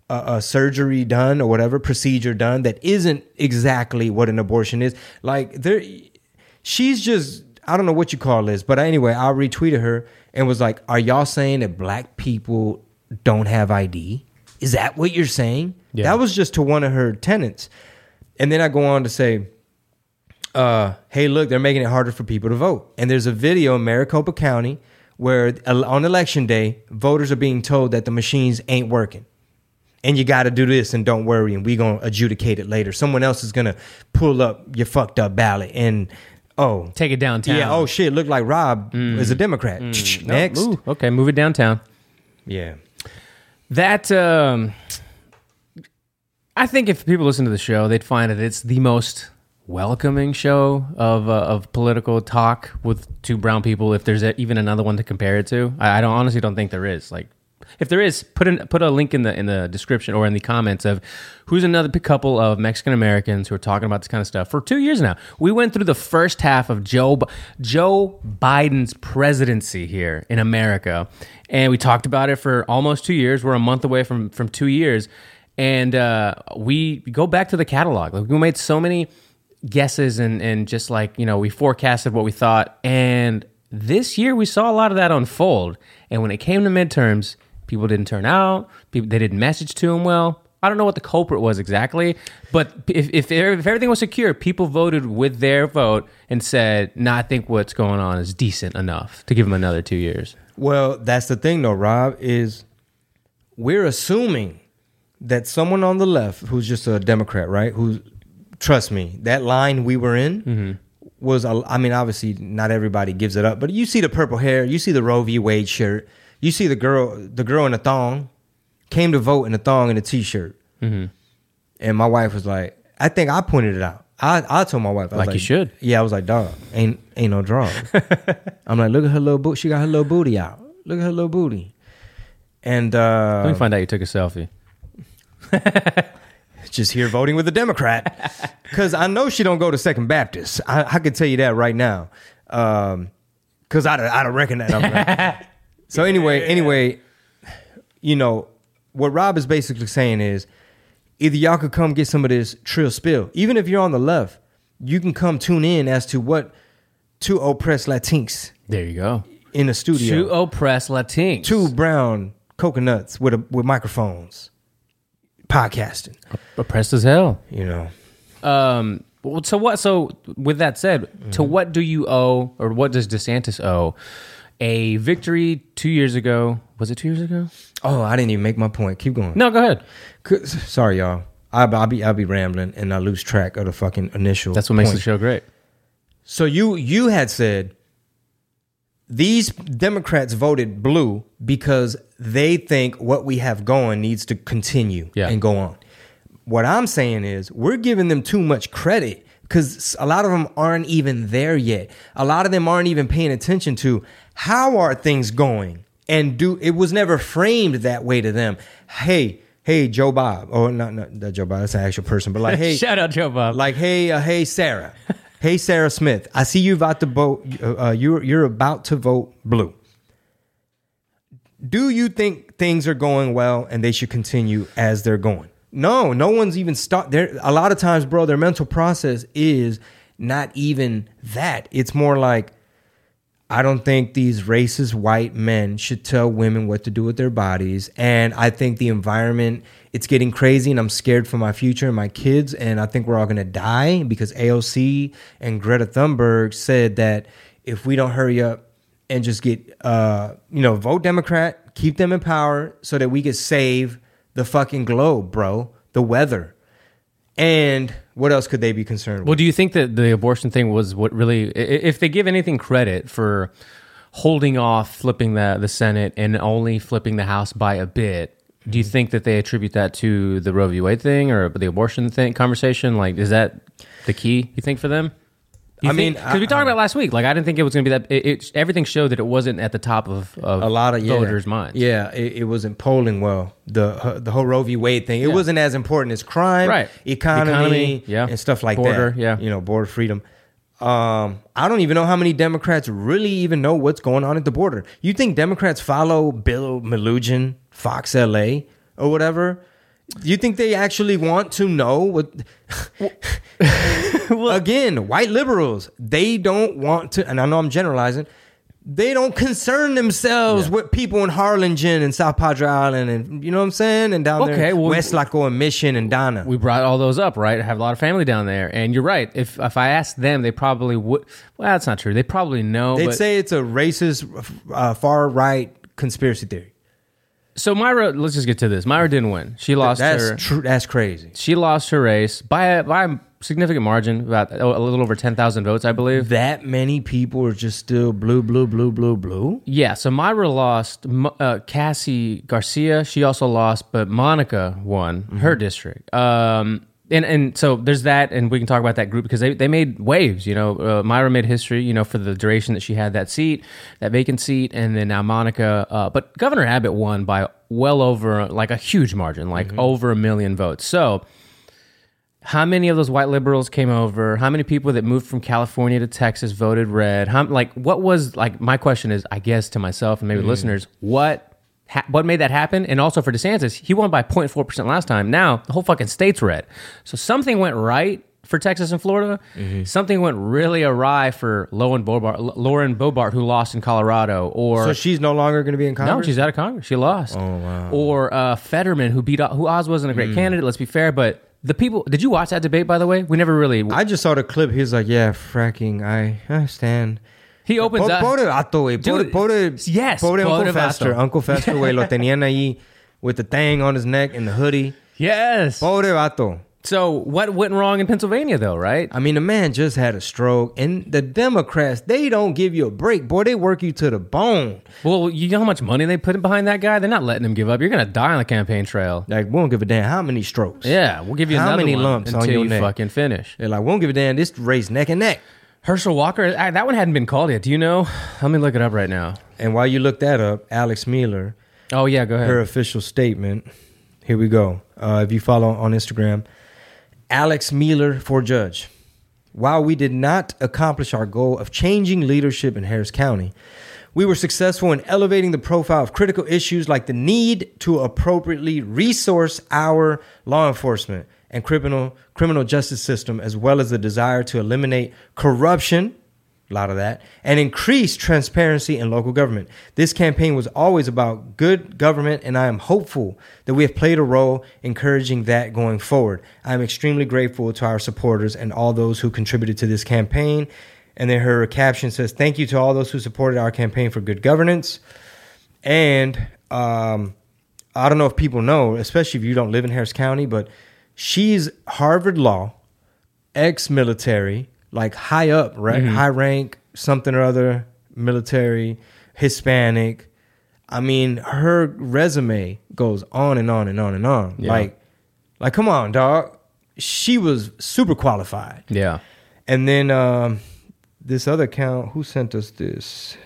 uh, uh, surgery done or whatever procedure done that isn't exactly what an abortion is like there she's just I don't know what you call this, but anyway, I retweeted her and was like, "Are y'all saying that black people don't have ID? Is that what you're saying?" Yeah. That was just to one of her tenants, and then I go on to say, uh, "Hey, look, they're making it harder for people to vote." And there's a video in Maricopa County where on election day, voters are being told that the machines ain't working and you got to do this and don't worry and we going to adjudicate it later someone else is going to pull up your fucked up ballot and oh Take it downtown. yeah oh shit look like rob is a democrat next Ooh, okay, move it downtown. yeah That um, I think if people listen to the show, they'd find that it's the most welcoming show of uh, of political talk with two brown people. If there's a, even another one to compare it to, I, I don't honestly don't think there is. Like, if there is, put in put a link in the in the description or in the comments of who's another couple of Mexican Americans who are talking about this kind of stuff for two years now. We went through the first half of Joe Joe Biden's presidency here in America, and we talked about it for almost two years. We're a month away from from two years, and uh, we go back to the catalog. Like we made so many guesses and and just like you know we forecasted what we thought and this year we saw a lot of that unfold and when it came to midterms people didn't turn out. People they didn't message to him well. I don't know what the culprit was exactly but if, if, if everything was secure people voted with their vote and said nah i think what's going on is decent enough to give him another two years. Well that's the thing though rob is we're assuming that someone on the left who's just a democrat right who's trust me that line we were in mm-hmm. was a, i mean obviously not everybody gives it up but you see the purple hair you see the roe v. Wade shirt you see the girl the girl in a thong came to vote in a thong and a t-shirt and my wife was like i think i pointed it out I I told my wife I was Like you should. Yeah, I was like, dog, ain't ain't no drawers. I'm like, look at her little boot. She got her little booty out. Look at her little booty. And uh, Let me find out you took a selfie. just here voting with a Democrat because I know she don't go to Second Baptist. I, I can tell you that right now. Um, because I I don't reckon that. So anyway, anyway, you know what Rob is basically saying is either y'all could come get some of this trill spill, even if you're on the left, you can come tune in as to what two oppressed Latinx There you go. in the studio, Two oppressed Latinx. two brown coconuts with a, with microphones, podcasting. oppressed as hell. You know. Um. Well, so what? So with that said, to Mm-hmm. what do you owe, or what does DeSantis owe? A victory two years ago. Was it two years ago? Oh, I didn't even make my point. Keep going. No, go ahead. Sorry, y'all. I, I'll be I'll be rambling and I lose track of the fucking initial. That's what makes point. the show great. So you you had said these Democrats voted blue because they think what we have going needs to continue Yeah. and go on. What I'm saying is we're giving them too much credit because a lot of them aren't even there yet. A lot of them aren't even paying attention to how are things going and do it was never framed that way to them. Hey, hey, Joe Bob, or not, not Joe Bob, that's an actual person, but like, hey, Shout out Joe Bob. like, hey, uh, hey, Sarah, hey, Sarah Smith. I see you about to vote. Uh, uh, you're you're about to vote blue. Do you think things are going well and they should continue as they're going? No, no one's even start there. A lot of times, bro, their mental process is not even that. It's more like, I don't think these racist white men should tell women what to do with their bodies. And I think the environment, it's getting crazy and I'm scared for my future and my kids. And I think we're all going to die because AOC and Greta Thunberg said that if we don't hurry up and just get, uh, you know, vote Democrat, keep them in power so that we could save the fucking globe, bro, the weather. And what else could they be concerned with? Well, do you think that the abortion thing was what really, if they give anything credit for holding off flipping the, the Senate and only flipping the House by a bit, do you mm-hmm. think that they attribute that to the Roe v. Wade thing or the abortion thing conversation? Like, is that the key, you think, for them? You I mean, because we I- talked about last week. Like, I didn't think it was going to be that. It, it, everything showed that it wasn't at the top of, of a lot of yeah. voters' minds. Yeah, it, it wasn't polling well. The uh, the whole Roe v. Wade thing. It Yeah. wasn't as important as crime, Right. Economy, Economy, yeah. and stuff like Border, that. yeah. you know, border freedom. Um, I don't even know how many Democrats really even know what's going on at the border. You think Democrats follow Bill Melugin, Fox LA, or whatever? Do you think they actually want to know what? Again, white liberals, they don't want to, and I know I'm generalizing, they don't concern themselves with people in Harlingen and South Padre Island and you know what I'm saying? And down Okay, there well- West Laco and Mission and Donna. we brought all those up, right? I have a lot of family down there, and you're right. If if I asked them, they probably would. Well, that's not true. They probably know. They'd but, say it's a racist, uh, far right conspiracy theory. So. Myra, let's just get to this. Myra didn't win. She lost That's her. true. That's crazy. She lost her race by a, by a significant margin, about a little over ten thousand votes, I believe. That many people are just still blue, blue, blue, blue, blue. Yeah, so Myra lost. Uh, Cassy Garcia, she also lost, but Monica won her district. Um, and and so there's that, and we can talk about that group because they, they made waves. You know, uh, Myra made history. You know, for the duration that she had that seat, that vacant seat, and then now Monica. Uh, but Governor Abbott won by well over like a huge margin, like over a million votes. So how many of those white liberals came over? How many people that moved from California to Texas voted red? How like what was like my question is I guess to myself and maybe listeners what ha- what made that happen? And also for DeSantis, he won by 0.4 percent last time. Now the whole fucking state's red. So something went right for Texas and Florida. Something went really awry for Lauren Boebert, Lauren Boebert, who lost in Colorado, or So she's no longer going to be in Congress. no, she's out of Congress. She lost. Oh wow. Or uh, Fetterman, who beat who Oz wasn't a great Hmm. candidate. Let's be fair, but the people. Did you watch that debate? By the way, we never really. I just saw the clip. He was like, "Yeah, fracking. I understand." He opens up. Pobre vato, güey. Pobre, Dude, pobre, yes, pobre pobre Uncle vato. Fester. Uncle Fester, güey, lo tenían ahí with the thing on his neck and the hoodie. Yes. Pobre vato. So what went wrong in Pennsylvania, though? Right? I mean, the man just had a stroke, and the Democrats, they don't give you a break. Boy, they work you to the bone. Well, you know how much money they put behind that guy? They're not letting him give up. You're gonna die on the campaign trail. Like, we don't give a damn how many strokes. Yeah, we'll give you How another many lumps on until you neck? fucking finish. They're like, we don't give a damn. This race neck and neck. Herschel Walker, I, that one hadn't been called yet. Do you know? Let me look it up right now. And while you look that up, Alex Mealer, Oh yeah, go ahead. her official statement. Here we go. Uh, if you follow on Instagram, Alex Mealer for judge. While we did not accomplish our goal of changing leadership in Harris County, we were successful in elevating the profile of critical issues like the need to appropriately resource our law enforcement and criminal criminal justice system, as well as the desire to eliminate corruption a lot of that, and increase transparency in local government. This campaign was always about good government, and I am hopeful that we have played a role encouraging that going forward. I am extremely grateful to our supporters and all those who contributed to this campaign. And then her caption says, Thank you to all those who supported our campaign for good governance. And um, I don't know if people know, especially if you don't live in Harris County, but she's Harvard Law, ex military, like high up, right? High rank, something or other, military, Hispanic. I mean, her resume goes on and on and on and on. Yeah. Like, like, come on, dog. She was super qualified. yeah. And then um, this other account, who sent us this?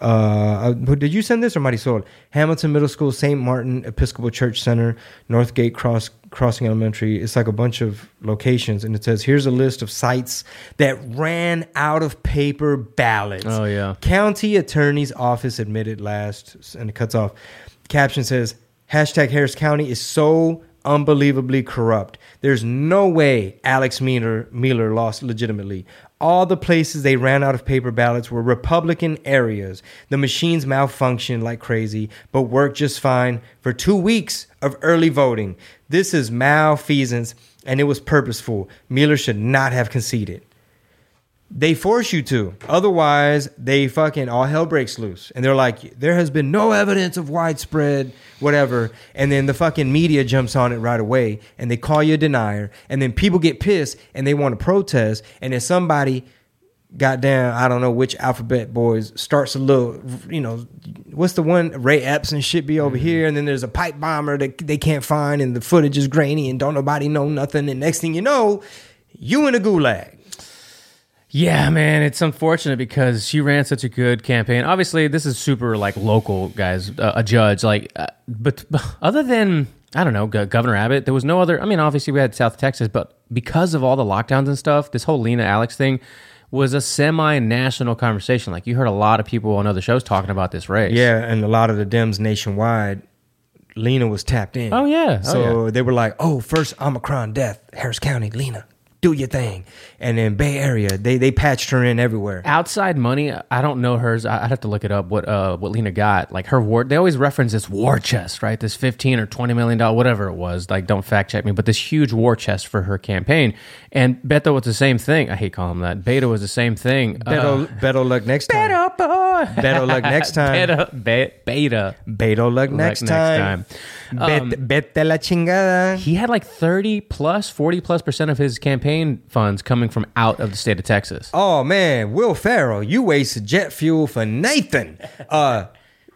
Uh, uh, did you send this or Marisol? Hamilton Middle School, St. Martin Episcopal Church Center, Northgate Cross Crossing Elementary. It's like a bunch of locations, and it says here's a list of sites that ran out of paper ballots. Oh, yeah. County Attorney's Office admitted last, and it cuts off. Caption says hashtag Harris County is so unbelievably corrupt. There's no way Alex Mealer, Mealer lost legitimately. All the places they ran out of paper ballots were Republican areas. The machines malfunctioned like crazy, but worked just fine for two weeks of early voting. This is malfeasance, and it was purposeful. Mealer should not have conceded they force you to. Otherwise, they fucking all hell breaks loose. And they're like, there has been no evidence of widespread whatever. And then the fucking media jumps on it right away and they call you a denier. And then people get pissed and they want to protest. And then somebody, goddamn, I don't know which alphabet boys, starts a little, you know, what's the one? Ray Epps and shit be over mm-hmm. here. And then there's a pipe bomber that they can't find and the footage is grainy and don't nobody know nothing. And next thing you know, you in a gulag. Yeah, man, it's unfortunate because she ran such a good campaign. Obviously, this is super like local guys, uh, a judge like, uh, but, but other than I don't know, Go- Governor Abbott, there was no other. I mean, obviously we had South Texas, but because of all the lockdowns and stuff, this whole Lina Alex thing was a semi-national conversation. Like you heard a lot of people on other shows talking about this race. Yeah, and a lot of the Dems nationwide, Lina was tapped in. Oh, yeah. Oh, So they were like, "Oh, first Omicron death, Harris County, Lina, do your thing." And in Bay Area, they they patched her in everywhere. outside money i don't know hers. I'd have to look it up what uh what lina got. Like her war they always reference this war chest right? This 15 or 20 million dollar whatever it was. Like don't fact check me but this huge war chest for her campaign and beto was the same thing i hate calling him that beta was the same thing Beto, Beto luck next time. Beto boy. Beto luck next time. beta be, beta Beto luck next, next time. Um, Bet- Vete la chingada. he had like 30 plus 40 plus percent of his campaign funds coming from out of the state of texas Oh man, Will Ferrell, you wasted jet fuel for Nathan. Uh,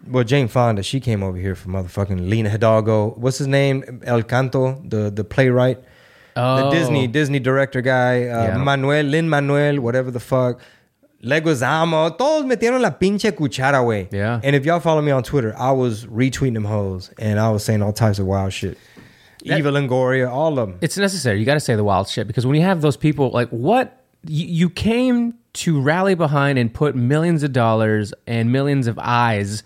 well, Jane Fonda, she came over here for motherfucking Lina Hidalgo. What's his name? El Canto, the the playwright, the Oh. Disney Disney director guy, uh, Yeah. Manuel Lin Manuel, whatever the fuck. Leguizamo, todos metieron la pinche cuchara, way. Yeah. And if y'all follow me on Twitter, I was retweeting them hoes, and I was saying all types of wild shit. That- Eva Longoria, all of them. it's necessary. You got to say the wild shit because when you have those people, like what you, you came to rally behind and put millions of dollars and millions of eyes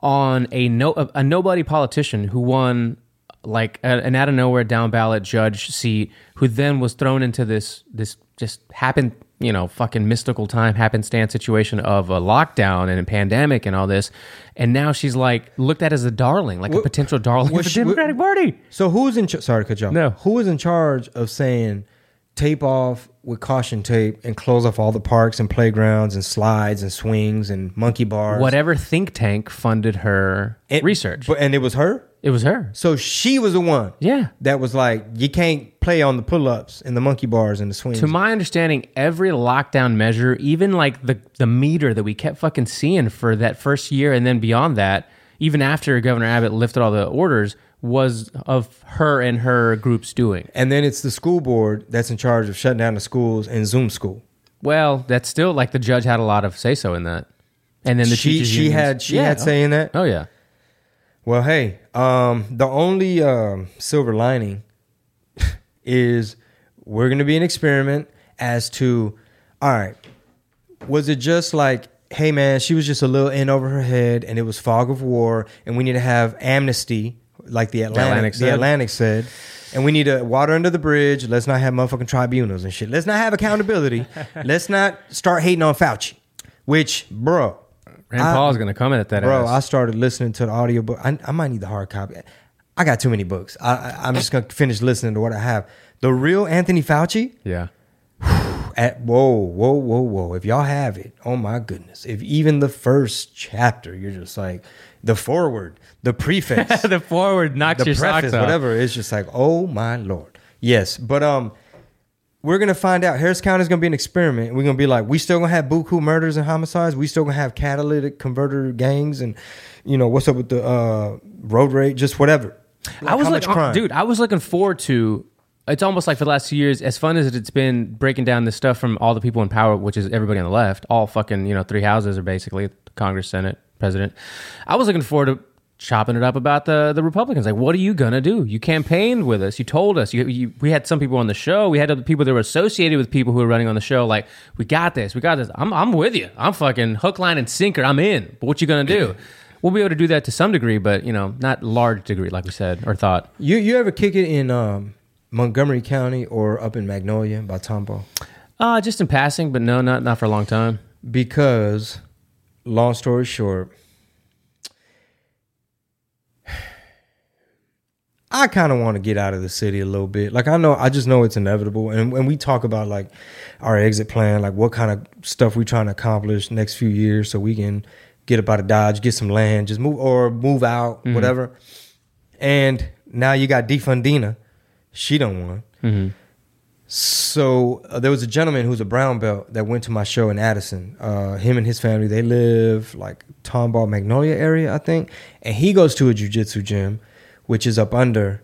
on a no a nobody politician who won like a, an out of nowhere down ballot judge seat, who then was thrown into this this just happened you know fucking mystical time happenstance situation of a lockdown and a pandemic and all this, and now she's like looked at as a darling, like a What- potential darling for the she- Democratic Party. So who's in? Ch- sorry to cut you off. No. Who is in charge of saying tape off with caution tape and close off all the parks and playgrounds and slides and swings and monkey bars? whatever think tank funded her research. But and it was her. It was her. So she was the one. Yeah. That was like, you can't play on the pull ups and the monkey bars and the swings. To my understanding, every lockdown measure, even like the the meter that we kept fucking seeing for that first year and then beyond that, even after Governor Abbott lifted all the orders, was of her and her groups doing. and then it's the school board that's in charge of shutting down the schools and Zoom school. Well, that's still like the judge had a lot of say so in that. And then the she teachers she unions- had she Yeah. had saying that. Oh yeah. Well, hey, um, the only um, silver lining is we're going to be an experiment as to, all right, was it just like, hey, man, she was just a little in over her head and it was fog of war and we need to have amnesty, like the Atlantic, Atlantic the. Atlantic said. And we need to water under the bridge. Let's not have motherfucking tribunals and shit. Let's not have accountability. Let's not start hating on Fauci. Which, bro, Rand I- Paul's gonna comment at that. Bro, ass. I started listening to the audiobook. I, I might need the hard copy. I got too many books. I, I, I'm just gonna finish listening to what I have. The real Anthony Fauci. yeah. At whoa, whoa, whoa, whoa! If y'all have it, oh my goodness! If even the first chapter, you're just like the forward, the preface, the forward knocks the your preface, socks off. whatever. It's just like, oh my lord. Yes, but um, we're gonna find out. Harris County is gonna be an experiment. We're gonna be like, we still gonna have buku murders and homicides. We still gonna have catalytic converter gangs, and you know what's up with the uh, road rage, just whatever. I was like, much dude, I was looking forward to. It's almost like for the last two years, as fun as it's been breaking down this stuff from all the people in power, which is everybody on the left, all fucking you know three houses are basically Congress, Senate, President. I was looking forward to chopping it up about the the Republicans. Like, what are you gonna do? You campaigned with us. You told us. You, you we had some people on the show. We had other people that were associated with people who were running on the show. Like, we got this. We got this. I'm I'm with you. I'm fucking hook, line, and sinker. I'm in. But what you gonna do? We'll be able to do that to some degree, but you know, not large degree, like we said or thought. You you ever kick it in um, Montgomery County or up in Magnolia by Tomball? Uh, just in passing, but no, not not for a long time. Because, long story short, I kind of want to get out of the city a little bit. Like I know, I just know it's inevitable. And when we talk about like our exit plan, like what kind of stuff we trying to accomplish next few years, so we can get up out of Dodge, get some land, just move or move out, whatever. And now you got Defundina, she don't want. So uh, there was a gentleman who's a brown belt that went to my show in Addison. Uh, him and his family, they live like Tomball Magnolia area, I think, and he goes to a jujitsu gym, which is up under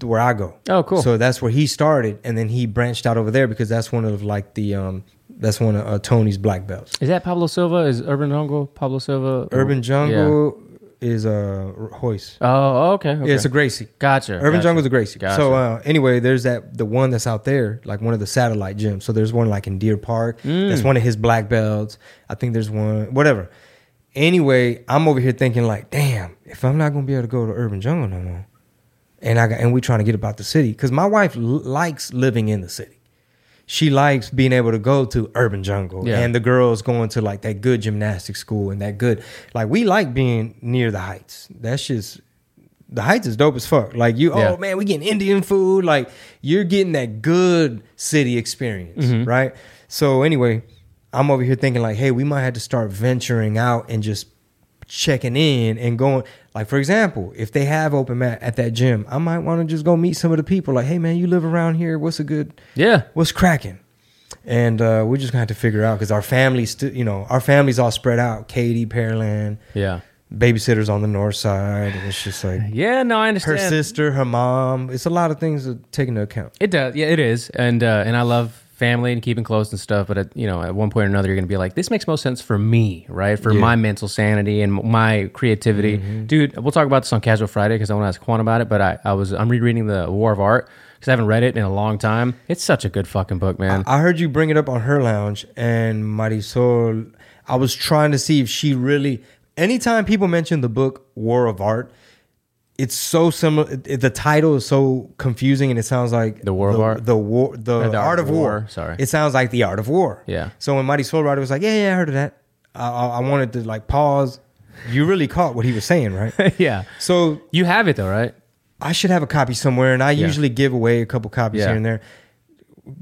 where I go. Oh, cool. So that's where he started, and then he branched out over there because that's one of like the um, that's one of uh, Tony's black belts. Is that Pablo Silva? Is Urban Jungle Pablo Silva? Urban Yeah. Jungle is uh, Hoist. Oh, okay. okay. Yeah, it's a Gracie. gotcha. Urban gotcha. Jungle's a Gracie. Gotcha. So uh, anyway, there's that the one that's out there, like one of the satellite gyms. So there's one like in Deer Park. Mm. That's one of his black belts. I think there's one, whatever. Anyway, I'm over here thinking like, damn, if I'm not gonna be able to go to Urban Jungle no more, and I got, and we trying to get about the city because my wife l- likes living in the city. She likes being able to go to Urban Jungle Yeah. and the girls going to like that good gymnastic school and that good like we like being near the heights. That's just the heights is dope as fuck. Like you, Yeah. oh man, we getting Indian food. Like you're getting that good city experience, Mm-hmm. right? So anyway, I'm over here thinking like, hey, we might have to start venturing out and just checking in and going. Like for example, if they have open mat at that gym, I might want to just go meet some of the people. Like, hey man, you live around here? What's a good? Yeah. What's cracking? And uh, we're just gonna have to figure out because our families, st- you know, our families all spread out. Katie, Pearland, Yeah. babysitters on the north side, and it's just like Yeah. No, I understand. her sister, her mom. It's a lot of things to take into account. It does. Yeah, it is. And uh, and I love family and keeping close and stuff. But at, you know, at one point or another, you're gonna be like, this makes most sense for me, right? For my mental sanity and my creativity, mm-hmm. dude. We'll talk about this on Casual Friday because I want to ask Juan about it. But I, I was I'm rereading the War of Art because I haven't read it in a long time. It's such a good fucking book, man. I heard you bring it up on her lounge, and Marisol. I was trying to see if she really. Anytime people mention the book War of Art, it's so similar. it- the title is so confusing, and it sounds like The War of Art? The war, the, the art, of war. sorry. it sounds like the art of war. Yeah. So when Mighty wrote Rider was like, yeah, yeah, I heard of that. I, I, wanted to like pause. You really caught what he was saying, right? yeah. so You have it though, right? I should have a copy somewhere, and I usually give away a couple copies Yeah. here and there.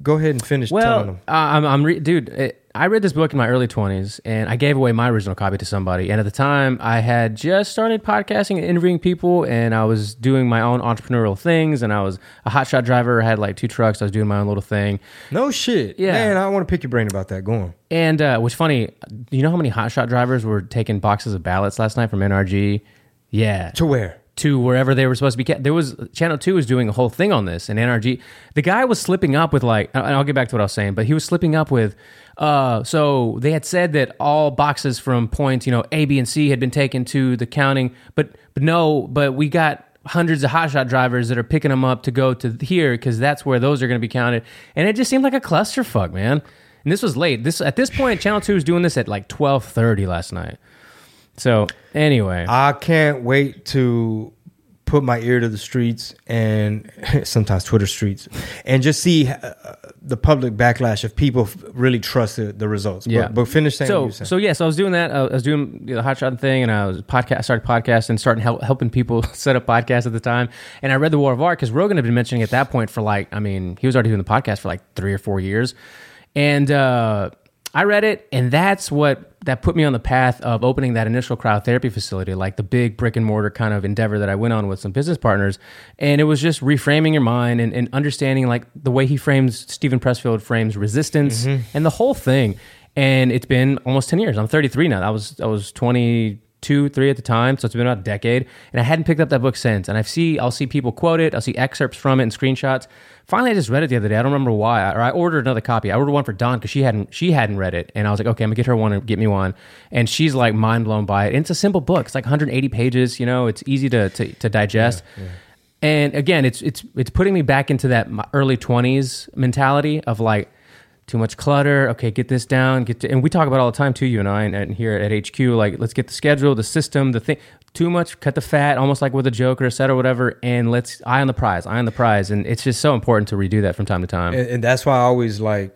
Go ahead and finish telling Well, them. uh, I'm, I'm re- dude. It, I read this book in my early 20s and I gave away my original copy to somebody. And at the time, I had just started podcasting and interviewing people and I was doing my own entrepreneurial things. And I was a hotshot driver, I had like two trucks. I was doing my own little thing. No shit. Yeah. Man, I want to pick your brain about that. Go on. And uh, what's funny, you know how many hotshot drivers were taking boxes of ballots last night from NRG? Yeah. To where? To wherever they were supposed to be. There was Channel Two was doing a whole thing on this, and NRG. The guy was slipping up with like, and I'll get back to what I was saying, but he was slipping up with. Uh, so they had said that all boxes from points, you know, A, B, and C had been taken to the counting, but but no, but we got hundreds of hotshot drivers that are picking them up to go to here because that's where those are going to be counted, and it just seemed like a clusterfuck, man. And this was late. This at this point, Channel Two was doing this at like twelve thirty last night. So anyway, I can't wait to put my ear to the streets and sometimes Twitter streets and just see uh, the public backlash if people really trust the, the results. Yeah. But, but finish saying what so you said. so yeah, so I was doing that. I was doing the hot shot thing, and I was podcast started podcast and starting help, helping people set up podcasts at the time. And I read the War of Art because Rogan had been mentioning at that point for like, I mean, he was already doing the podcast for like three or four years, and uh, I read it, and that's what that put me on the path of opening that initial cryotherapy facility, like the big brick and mortar kind of endeavor that I went on with some business partners. And it was just reframing your mind and, and understanding like the way he frames Steven Pressfield frames resistance mm-hmm. and the whole thing. And it's been almost 10 years. I'm 33 now. I was I was 22, 3 at the time, so it's been about a decade. And I hadn't picked up that book since. And I see I'll see people quote it, I'll see excerpts from it and screenshots. Finally, I just read it the other day. I don't remember why, or I ordered another copy. I ordered one for Dawn because she hadn't she hadn't read it, and I was like, okay, I'm gonna get her one and get me one. And she's like mind blown by it. And it's a simple book. It's like 180 pages. You know, it's easy to to, to digest. And again, it's it's it's putting me back into that early 20s mentality of like too much clutter. Okay, get this down. Get to, and we talk about all the time too, you and I, and, and here at HQ. Like, let's get the schedule, the system, the thing. Too much, cut the fat, almost like with a joke or a set or whatever, and let's eye on the prize, eye on the prize. And it's just so important to redo that from time to time. and, and that's why I always like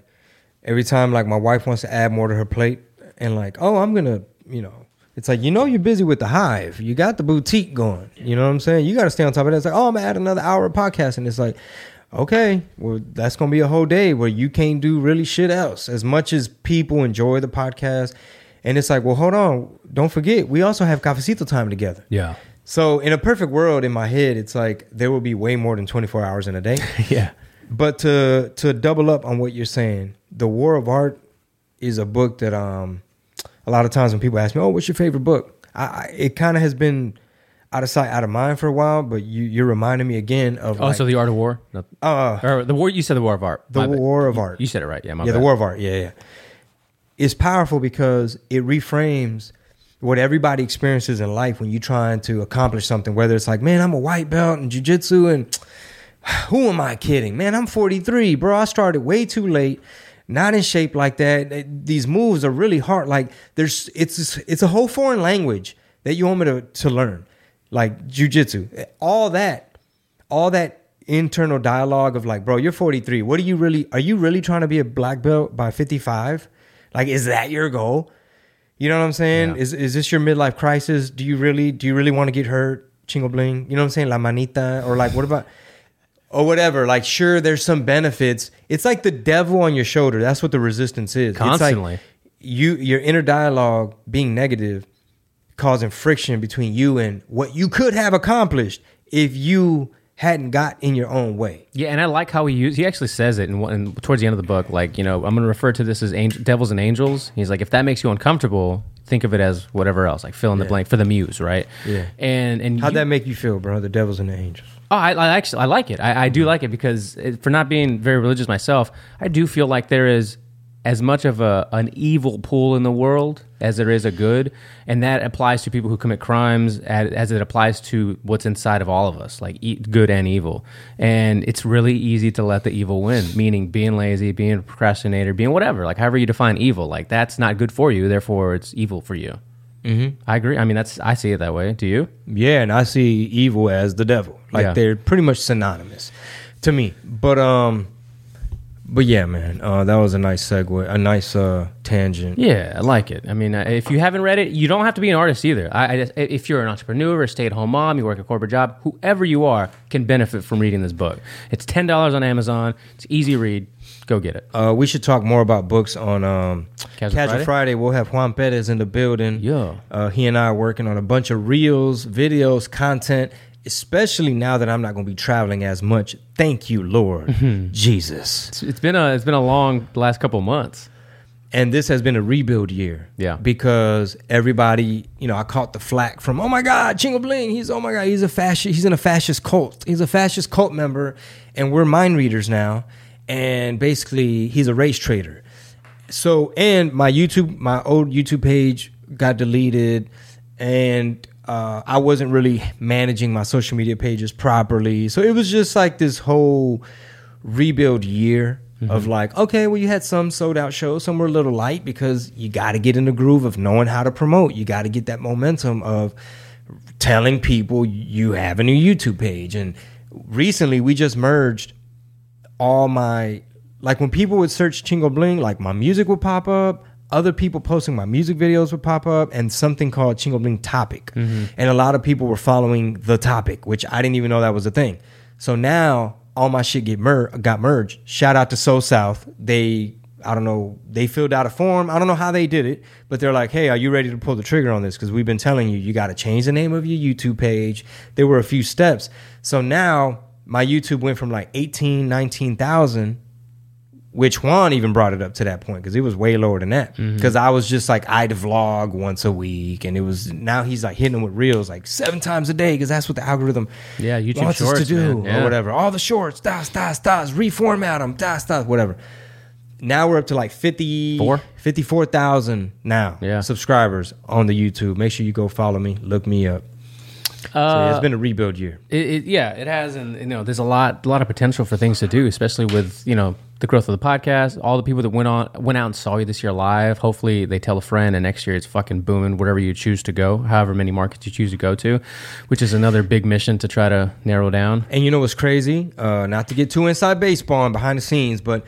every time like my wife wants to add more to her plate and like oh I'm gonna you know it's like you know you're busy with the hive you got the boutique going you know what I'm saying you got to stay on top of that it's like oh I'm gonna add another hour of podcast and it's like okay well that's gonna be a whole day where you can't do really shit else. As much as people enjoy the podcast and it's like well hold on don't forget we also have cafecito time together. Yeah, so in a perfect world in my head it's like there will be way more than 24 hours in a day. Yeah, but to to double up on what you're saying, The War of Art is a book that um a lot of times when people ask me, "Oh, what's your favorite book?" I, I it kind of has been out of sight, out of mind for a while. But you you're reminding me again of Oh, like, so the art of war, no, uh, or the war. You said the war of art. the My bad. War of Art. You said it right. Yeah, my yeah, bad. the War of Art. Yeah, yeah. It's powerful because it reframes what everybody experiences in life when you're trying to accomplish something. Whether it's like, man, I'm a white belt in jujitsu, and who am I kidding? Man, I'm 43, bro. I started way too late. Not in shape like that. These moves are really hard. Like there's, it's it's a whole foreign language that you want me to to learn, like jujitsu. All that, all that internal dialogue of like, bro, you're 43. What are you really? Are you really trying to be a black belt by 55? Like, is that your goal? You know what I'm saying? Yeah. Is is this your midlife crisis? Do you really do you really want to get hurt? Chingo bling. You know what I'm saying? La manita or like what about or whatever. Like sure, there's some benefits. It's like the devil on your shoulder. That's what the resistance is. It's like Constantly. you your inner dialogue being negative, causing friction between you and what you could have accomplished if you hadn't got in your own way. Yeah, and I like how he used. He actually says it in towards the end of the book. Like, you know, I'm going to refer to this as angel, devils and angels. He's like, if that makes you uncomfortable, think of it as whatever else, like fill in the blank for the muse, right? Yeah. And and How'd you- that make you feel, bro? The devils and the angels. Oh, I, I actually I like it. I, I do mm. like it because it, for not being very religious myself, I do feel like there is as much of a an evil pool in the world as there is a good, and that applies to people who commit crimes as, as it applies to what's inside of all of us, like e- good and evil. And it's really easy to let the evil win, meaning being lazy, being a procrastinator, being whatever, like however you define evil. Like that's not good for you, therefore it's evil for you. Mm-hmm. I agree. I mean, that's I see it that way. Do you? Yeah, and I see evil as the devil. Like Yeah. they're pretty much synonymous to me. But um but yeah, man, uh that was a nice segue, a nice uh tangent. Yeah, I like it. I mean, uh, if you haven't read it, you don't have to be an artist either. I, I just, if you're an entrepreneur, a stay-at-home mom, you work a corporate job, whoever you are can benefit from reading this book. It's ten dollars on Amazon. It's easy read. Go get it. Uh, we should talk more about books on um, Casual Casual, Friday? Friday? We'll have Juan Perez in the building. Yeah. Uh, he and I are working on a bunch of reels, videos, content, especially now that I'm not going to be traveling as much. Thank you, Lord Mm-hmm. Jesus. It's- It's been a it's been a long last couple months. And this has been a rebuild year. Yeah. Because everybody, you know, I caught the flack from, oh my God, Chingo Bling, he's, oh my God, he's a fascist, he's in a fascist cult. He's a fascist cult member, and we're mind readers now. And basically, he's a race trader. So, and my YouTube, my old YouTube page got deleted, and uh, I wasn't really managing my social media pages properly. So it was just like this whole rebuild year of like, okay, well, you had some sold out shows, some were a little light because you got to get in the groove of knowing how to promote. You got to get that momentum of telling people you have a new YouTube page. And recently, we just merged all my like when people would search Chingo Bling, like my music would pop up. Other people posting my music videos would pop up, and something called Chingo Bling Topic. Mm-hmm. And a lot of people were following the topic, which I didn't even know that was a thing. So now all my shit get mer- got merged. Shout out to Soul South. They I don't know, they filled out a form. I don't know how they did it, but they're like, "Hey, are you ready to pull the trigger on this? Because we've been telling you, you got to change the name of your YouTube page." There were a few steps. So now my YouTube went from like 18, 19,000 which Juan even brought it up to that point because it was way lower than that. Mm-hmm. Because I was just like I'd vlog once a week, and it was now he's like hitting them with reels like seven times a day because that's what the algorithm Yeah, YouTube wants us to do. Yeah. or whatever. All the shorts, das das das, reformat them, das das, whatever. Now we're up to like 50, 54,000 now Yeah. subscribers on the YouTube. Make sure you go follow me, look me up. So yeah, it's been a rebuild year. It, it, yeah, it has, and you know, there's a lot, a lot of potential for things to do, especially with you know the growth of the podcast. All the people that went on, went out and saw you this year live. Hopefully, they tell a friend, and next year it's fucking booming. Wherever you choose to go, however many markets you choose to go to, which is another big mission to try to narrow down. And you know what's crazy? Uh, not to get too inside baseball and behind the scenes, but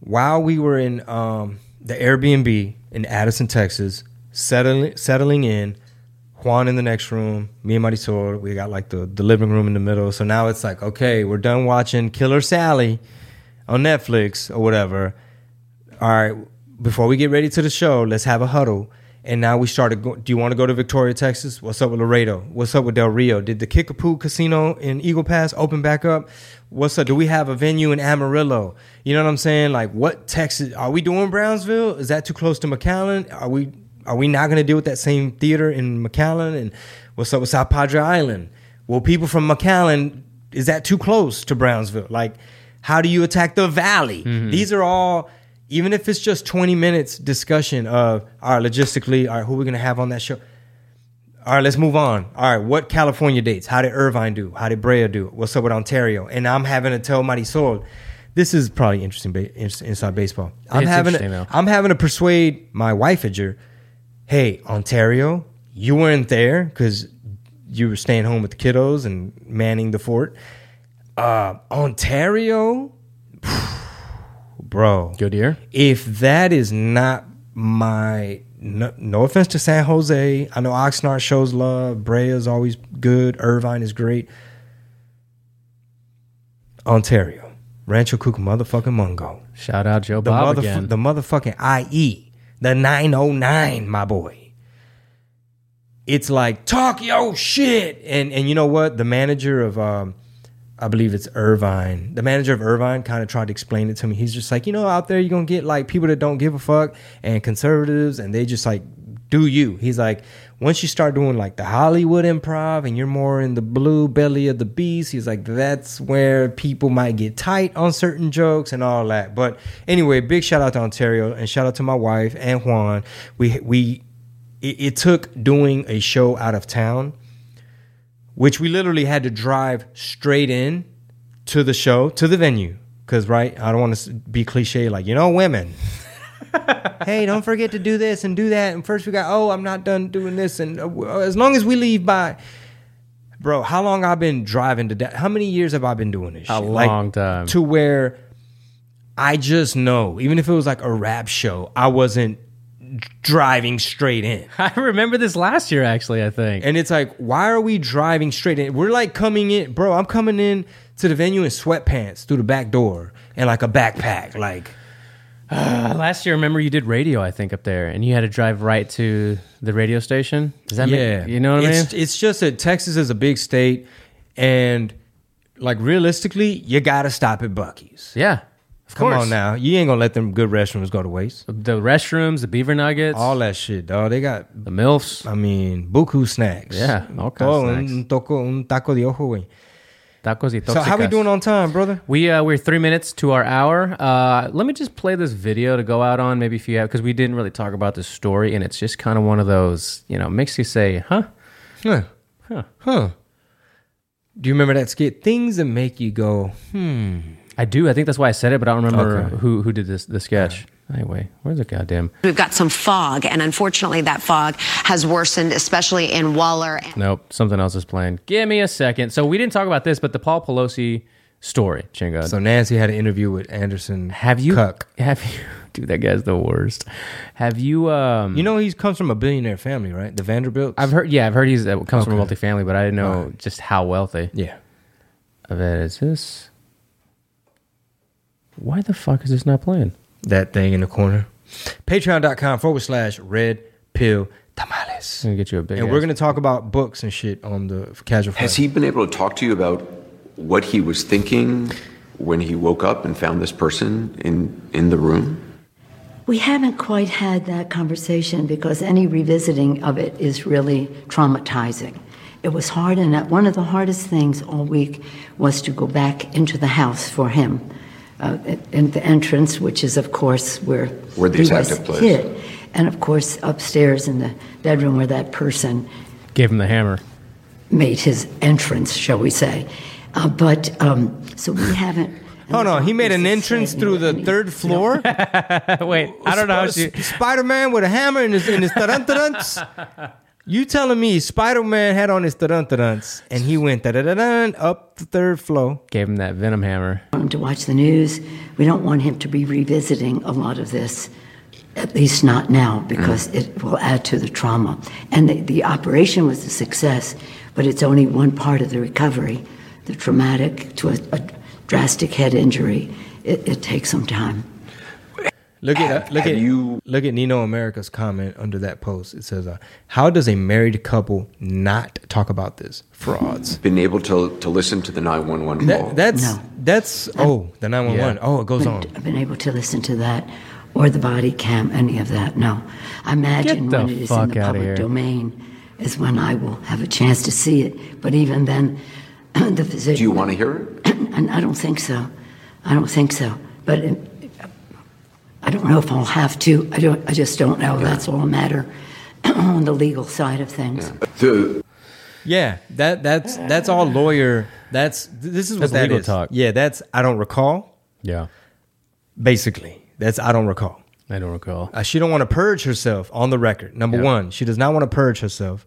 while we were in um, the Airbnb in Addison, Texas, settling settling in, Juan in the next room, me and Marisol, we got like the, the living room in the middle. So now it's like, okay, we're done watching Killer Sally on Netflix or whatever. All right, before we get ready to the show, let's have a huddle. And now we started. Go- Do you want to go to Victoria, Texas? What's up with Laredo? What's up with Del Rio? Did the Kickapoo Casino in Eagle Pass open back up? What's up? Do we have a venue in Amarillo? You know what I'm saying? Like, what Texas? Are we doing Brownsville? Is that too close to McAllen? Are we? Are we not going to deal with that same theater in McAllen? And what's up with South Padre Island? Well, people from McAllen, is that too close to Brownsville? Like, how do you attack the valley? These are all, even if it's just 20 minutes discussion of, all right, logistically, all right, who are we going to have on that show? All right, let's move on. All right, what California dates? How did Irvine do? How did Brea do? What's up with Ontario? And I'm having to tell Marisol, this is probably interesting ba- inside baseball. I'm It's having to. I'm having to persuade my wifeager, hey, Ontario, you weren't there because you were staying home with the kiddos and manning the fort. Uh, Ontario, bro, Good year. if that is not my no, no offense to San Jose, I know Oxnard shows love. Brea is always good. Irvine is great. Ontario, Rancho Cucamonga, motherfucking Mungo, Shout out Joe the Bob again. the motherfucking IE, the 909, my boy. It's like talk your shit, and and you know what? The manager of um, I believe it's Irvine. The manager of Irvine kind of tried to explain it to me. He's just like, you know, out there you're gonna get like people that don't give a fuck and conservatives, and they just like do you. He's like, once you start doing like the Hollywood improv and you're more in the blue belly of the beast, he's like, that's where people might get tight on certain jokes and all that. But anyway, big shout out to Ontario and shout out to my wife and Juan. We we it, it took doing a show out of town which we literally had to drive straight in to the show to the venue because right i don't want to be cliche like you know women hey don't forget to do this and do that and first we got oh i'm not done doing this and uh, as long as we leave by bro how long i've been driving to that how many years have i been doing this A shit? Like, long time. to where i just know even if it was like a rap show i wasn't driving straight in. I remember this last year, actually. I think. And it's like, why are we driving straight in? We're like coming in, bro. I'm coming in to the venue in sweatpants through the back door and like a backpack. Like, Uh, last year, remember you did radio, I think, up there, and you had to drive right to the radio station. Does that yeah, make you know what I mean? it's, It's just that Texas is a big state, and like realistically, you gotta stop at Buc-ee's. Yeah, of Come course. on now, you ain't gonna let them good restrooms go to waste. The restrooms, the beaver nuggets, All that shit, dog. They got, the milfs. I mean, buku snacks. Yeah, all kinds of Todo, snacks. Un, toco, un taco de ojo, güey. Tacos y So how we doing on time, brother? We uh, we're three minutes to our hour. Uh, let me just play this video to go out on. Maybe if you have, because we didn't really talk about this story, and it's just kind of one of those, you know, makes you say, "Huh." Huh. Huh. Huh. Do you remember that skit? Things that make you go, hmm. I do. I think that's why I said it, but I don't remember Okay. who who did this the sketch. Anyway, where's the goddamn? We've got some fog, and unfortunately, that fog has worsened, especially in Waller. Nope, something else is playing. Give me a second. So we didn't talk about this, but the Paul Pelosi story, Chinga. So Nancy had an interview with Anderson. have you? Cuck. Have you? Dude, that guy's the worst. Have you? Um, You know he comes from a billionaire family, right? The Vanderbilts. I've heard. Yeah, I've heard he's uh, comes from a Okay. multifamily, but I didn't know Alright. just how wealthy. Yeah. I bet is this. Why the fuck is this not playing? That thing in the corner. Patreon.com forward slash red pill tamales. I'm gonna get you a big. And ass- we're gonna talk about books and shit on the casual. Has Friday. he been able to talk to you about what he was thinking when he woke up and found this person in, in the room? We haven't quite had that conversation because any revisiting of it is really traumatizing. It was hard, and one of the hardest things all week was to go back into the house for him. Uh, in the entrance, which is, of course, where, Where the he was took place. hit. And of course, upstairs in the bedroom where that person gave him the hammer. made his entrance, shall we say. Uh, but, um, so we haven't. Oh no, he made an entrance through the any- third floor. Wait, I don't know how she. Spider Man with a hammer in his in his tarantadunts. You telling me Spider Man had on his tarantadunts and he went da da da dun up the third floor? Gave him that venom hammer. want him to watch the news. We don't want him to be revisiting a lot of this, at least not now, because it will add to the trauma. And the, the operation was a success, but it's only one part of the recovery. The traumatic to a, a drastic head injury, it, it takes some time. Look at Have- look have at you- look at Nino America's comment under that post. It says, uh, "How does a married couple not talk about this? Frauds." Been able to, to listen to the 911 call? That's No. that's oh the nine one one. Oh, it goes Been- on. I've been able to listen to that or the body cam, any of that. No. I imagine when it is in the public domain is when I will have a chance to see it. But even then, the physician. Do you want to hear it? And I don't think so. I don't think so. But it, I don't know if I'll have to. I don't. I just don't know. That's all a matter on the legal side of things. The, Yeah, that that's that's all lawyer. That's this is what That's that legal is. talk. Yeah, that's I don't recall. Yeah, Basically, that's I don't recall. I don't recall. Uh, she don't want to purge herself on the record. Number Yeah. one, she does not want to purge herself.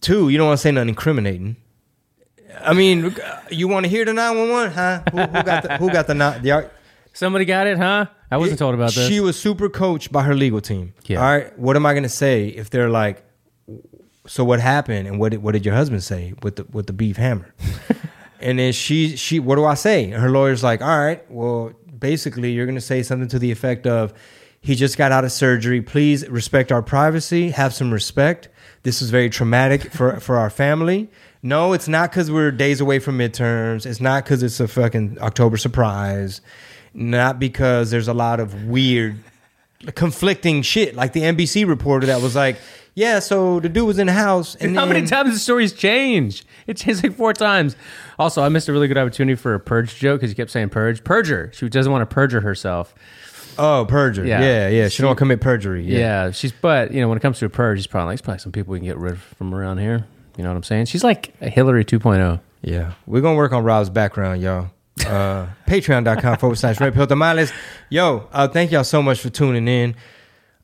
Two, you don't want to say nothing incriminating. I mean, you want to hear the nine one one, huh? Who, who got the who got the not the Somebody got it, huh? I wasn't told about this. She was super coached by her legal team. Yeah. All right. What am I going to say if they're like, so what happened and what did, what did your husband say with the with the beef hammer? and then she she what do I say? And Her lawyer's like, all right, well, basically you're going to say something to the effect of, he just got out of surgery. Please respect our privacy. Have some respect. This is very traumatic for for our family. No, it's not because we're days away from midterms. It's not because it's a fucking October surprise. Not because there's a lot of weird conflicting shit like the NBC reporter that was like, yeah, so the dude was in the house and How many times the stories changed? It changed like four times. Also, I missed a really good opportunity for a purge joke because you kept saying purge. Perjure. She doesn't want to perjure herself. Oh, perjury. Yeah. Yeah, yeah. She, don't want to commit perjury. Yeah. Yeah. she's but you know when it comes to a purge, she's probably like, there's probably some people we can get rid of from around here. You know what I'm saying? She's like a Hillary oh. 2.0. Yeah. We're gonna work on Rob's background, y'all. Uh patreon.com forward slash red pill tamales. Yo, uh thank y'all so much for tuning in.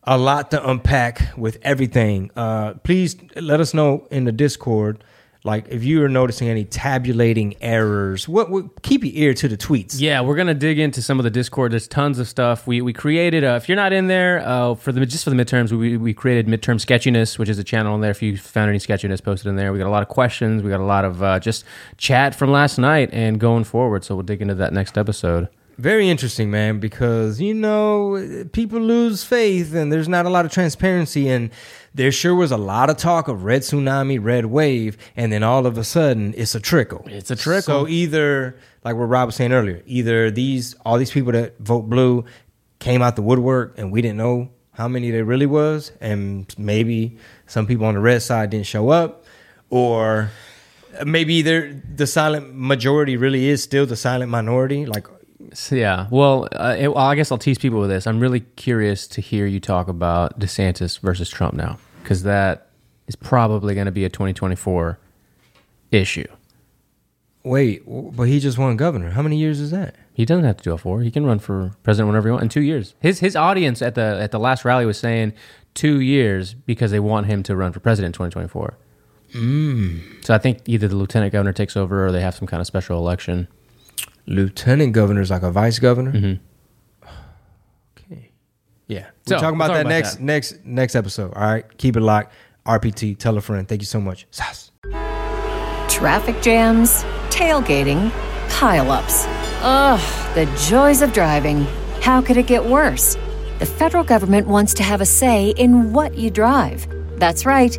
A lot to unpack with everything. Uh please let us know in the Discord Like if you are noticing any tabulating errors, what, what keep your ear to the tweets. Yeah, we're gonna dig into some of the Discord. There's tons of stuff. We we created. If you're not in there uh, for the just for the midterms, we we created midterm sketchiness, which is a channel in there. If you found any sketchiness posted in there, we got a lot of questions. We got a lot of uh, just chat from last night and going forward. So we'll dig into that next episode. Very interesting, man, because you know people lose faith, and there's not a lot of transparency, and there sure was a lot of talk of red tsunami, red wave, and then all of a sudden it's a trickle. It's a trickle. So either, like what Rob was saying earlier, either these all these people that vote blue came out the woodwork, and we didn't know how many there really was, and maybe some people on the red side didn't show up, or maybe the silent majority really is still the silent minority, like. So, yeah. Well, uh, it, well, I guess I'll tease people with this. I'm really curious to hear you talk about DeSantis versus Trump now, because that is probably going to be a 2024 issue. Wait, but he just won governor. How many years is that? He doesn't have to do it for. He can run for president whenever he wants in two years. His his audience at the at the last rally was saying two years because they want him to run for president in 2024. Mm. So I think either the lieutenant governor takes over or they have some kind of special election. Lieutenant governor is like a vice governor. Mm-hmm. Okay. Yeah. We're talking about we'll talk that about next that. next next episode. All right. Keep it locked. RPT. Tell a friend. Thank you so much. Sas. Traffic jams, tailgating, pileups. Ugh, the joys of driving. How could it get worse? The federal government wants to have a say in what you drive. That's right.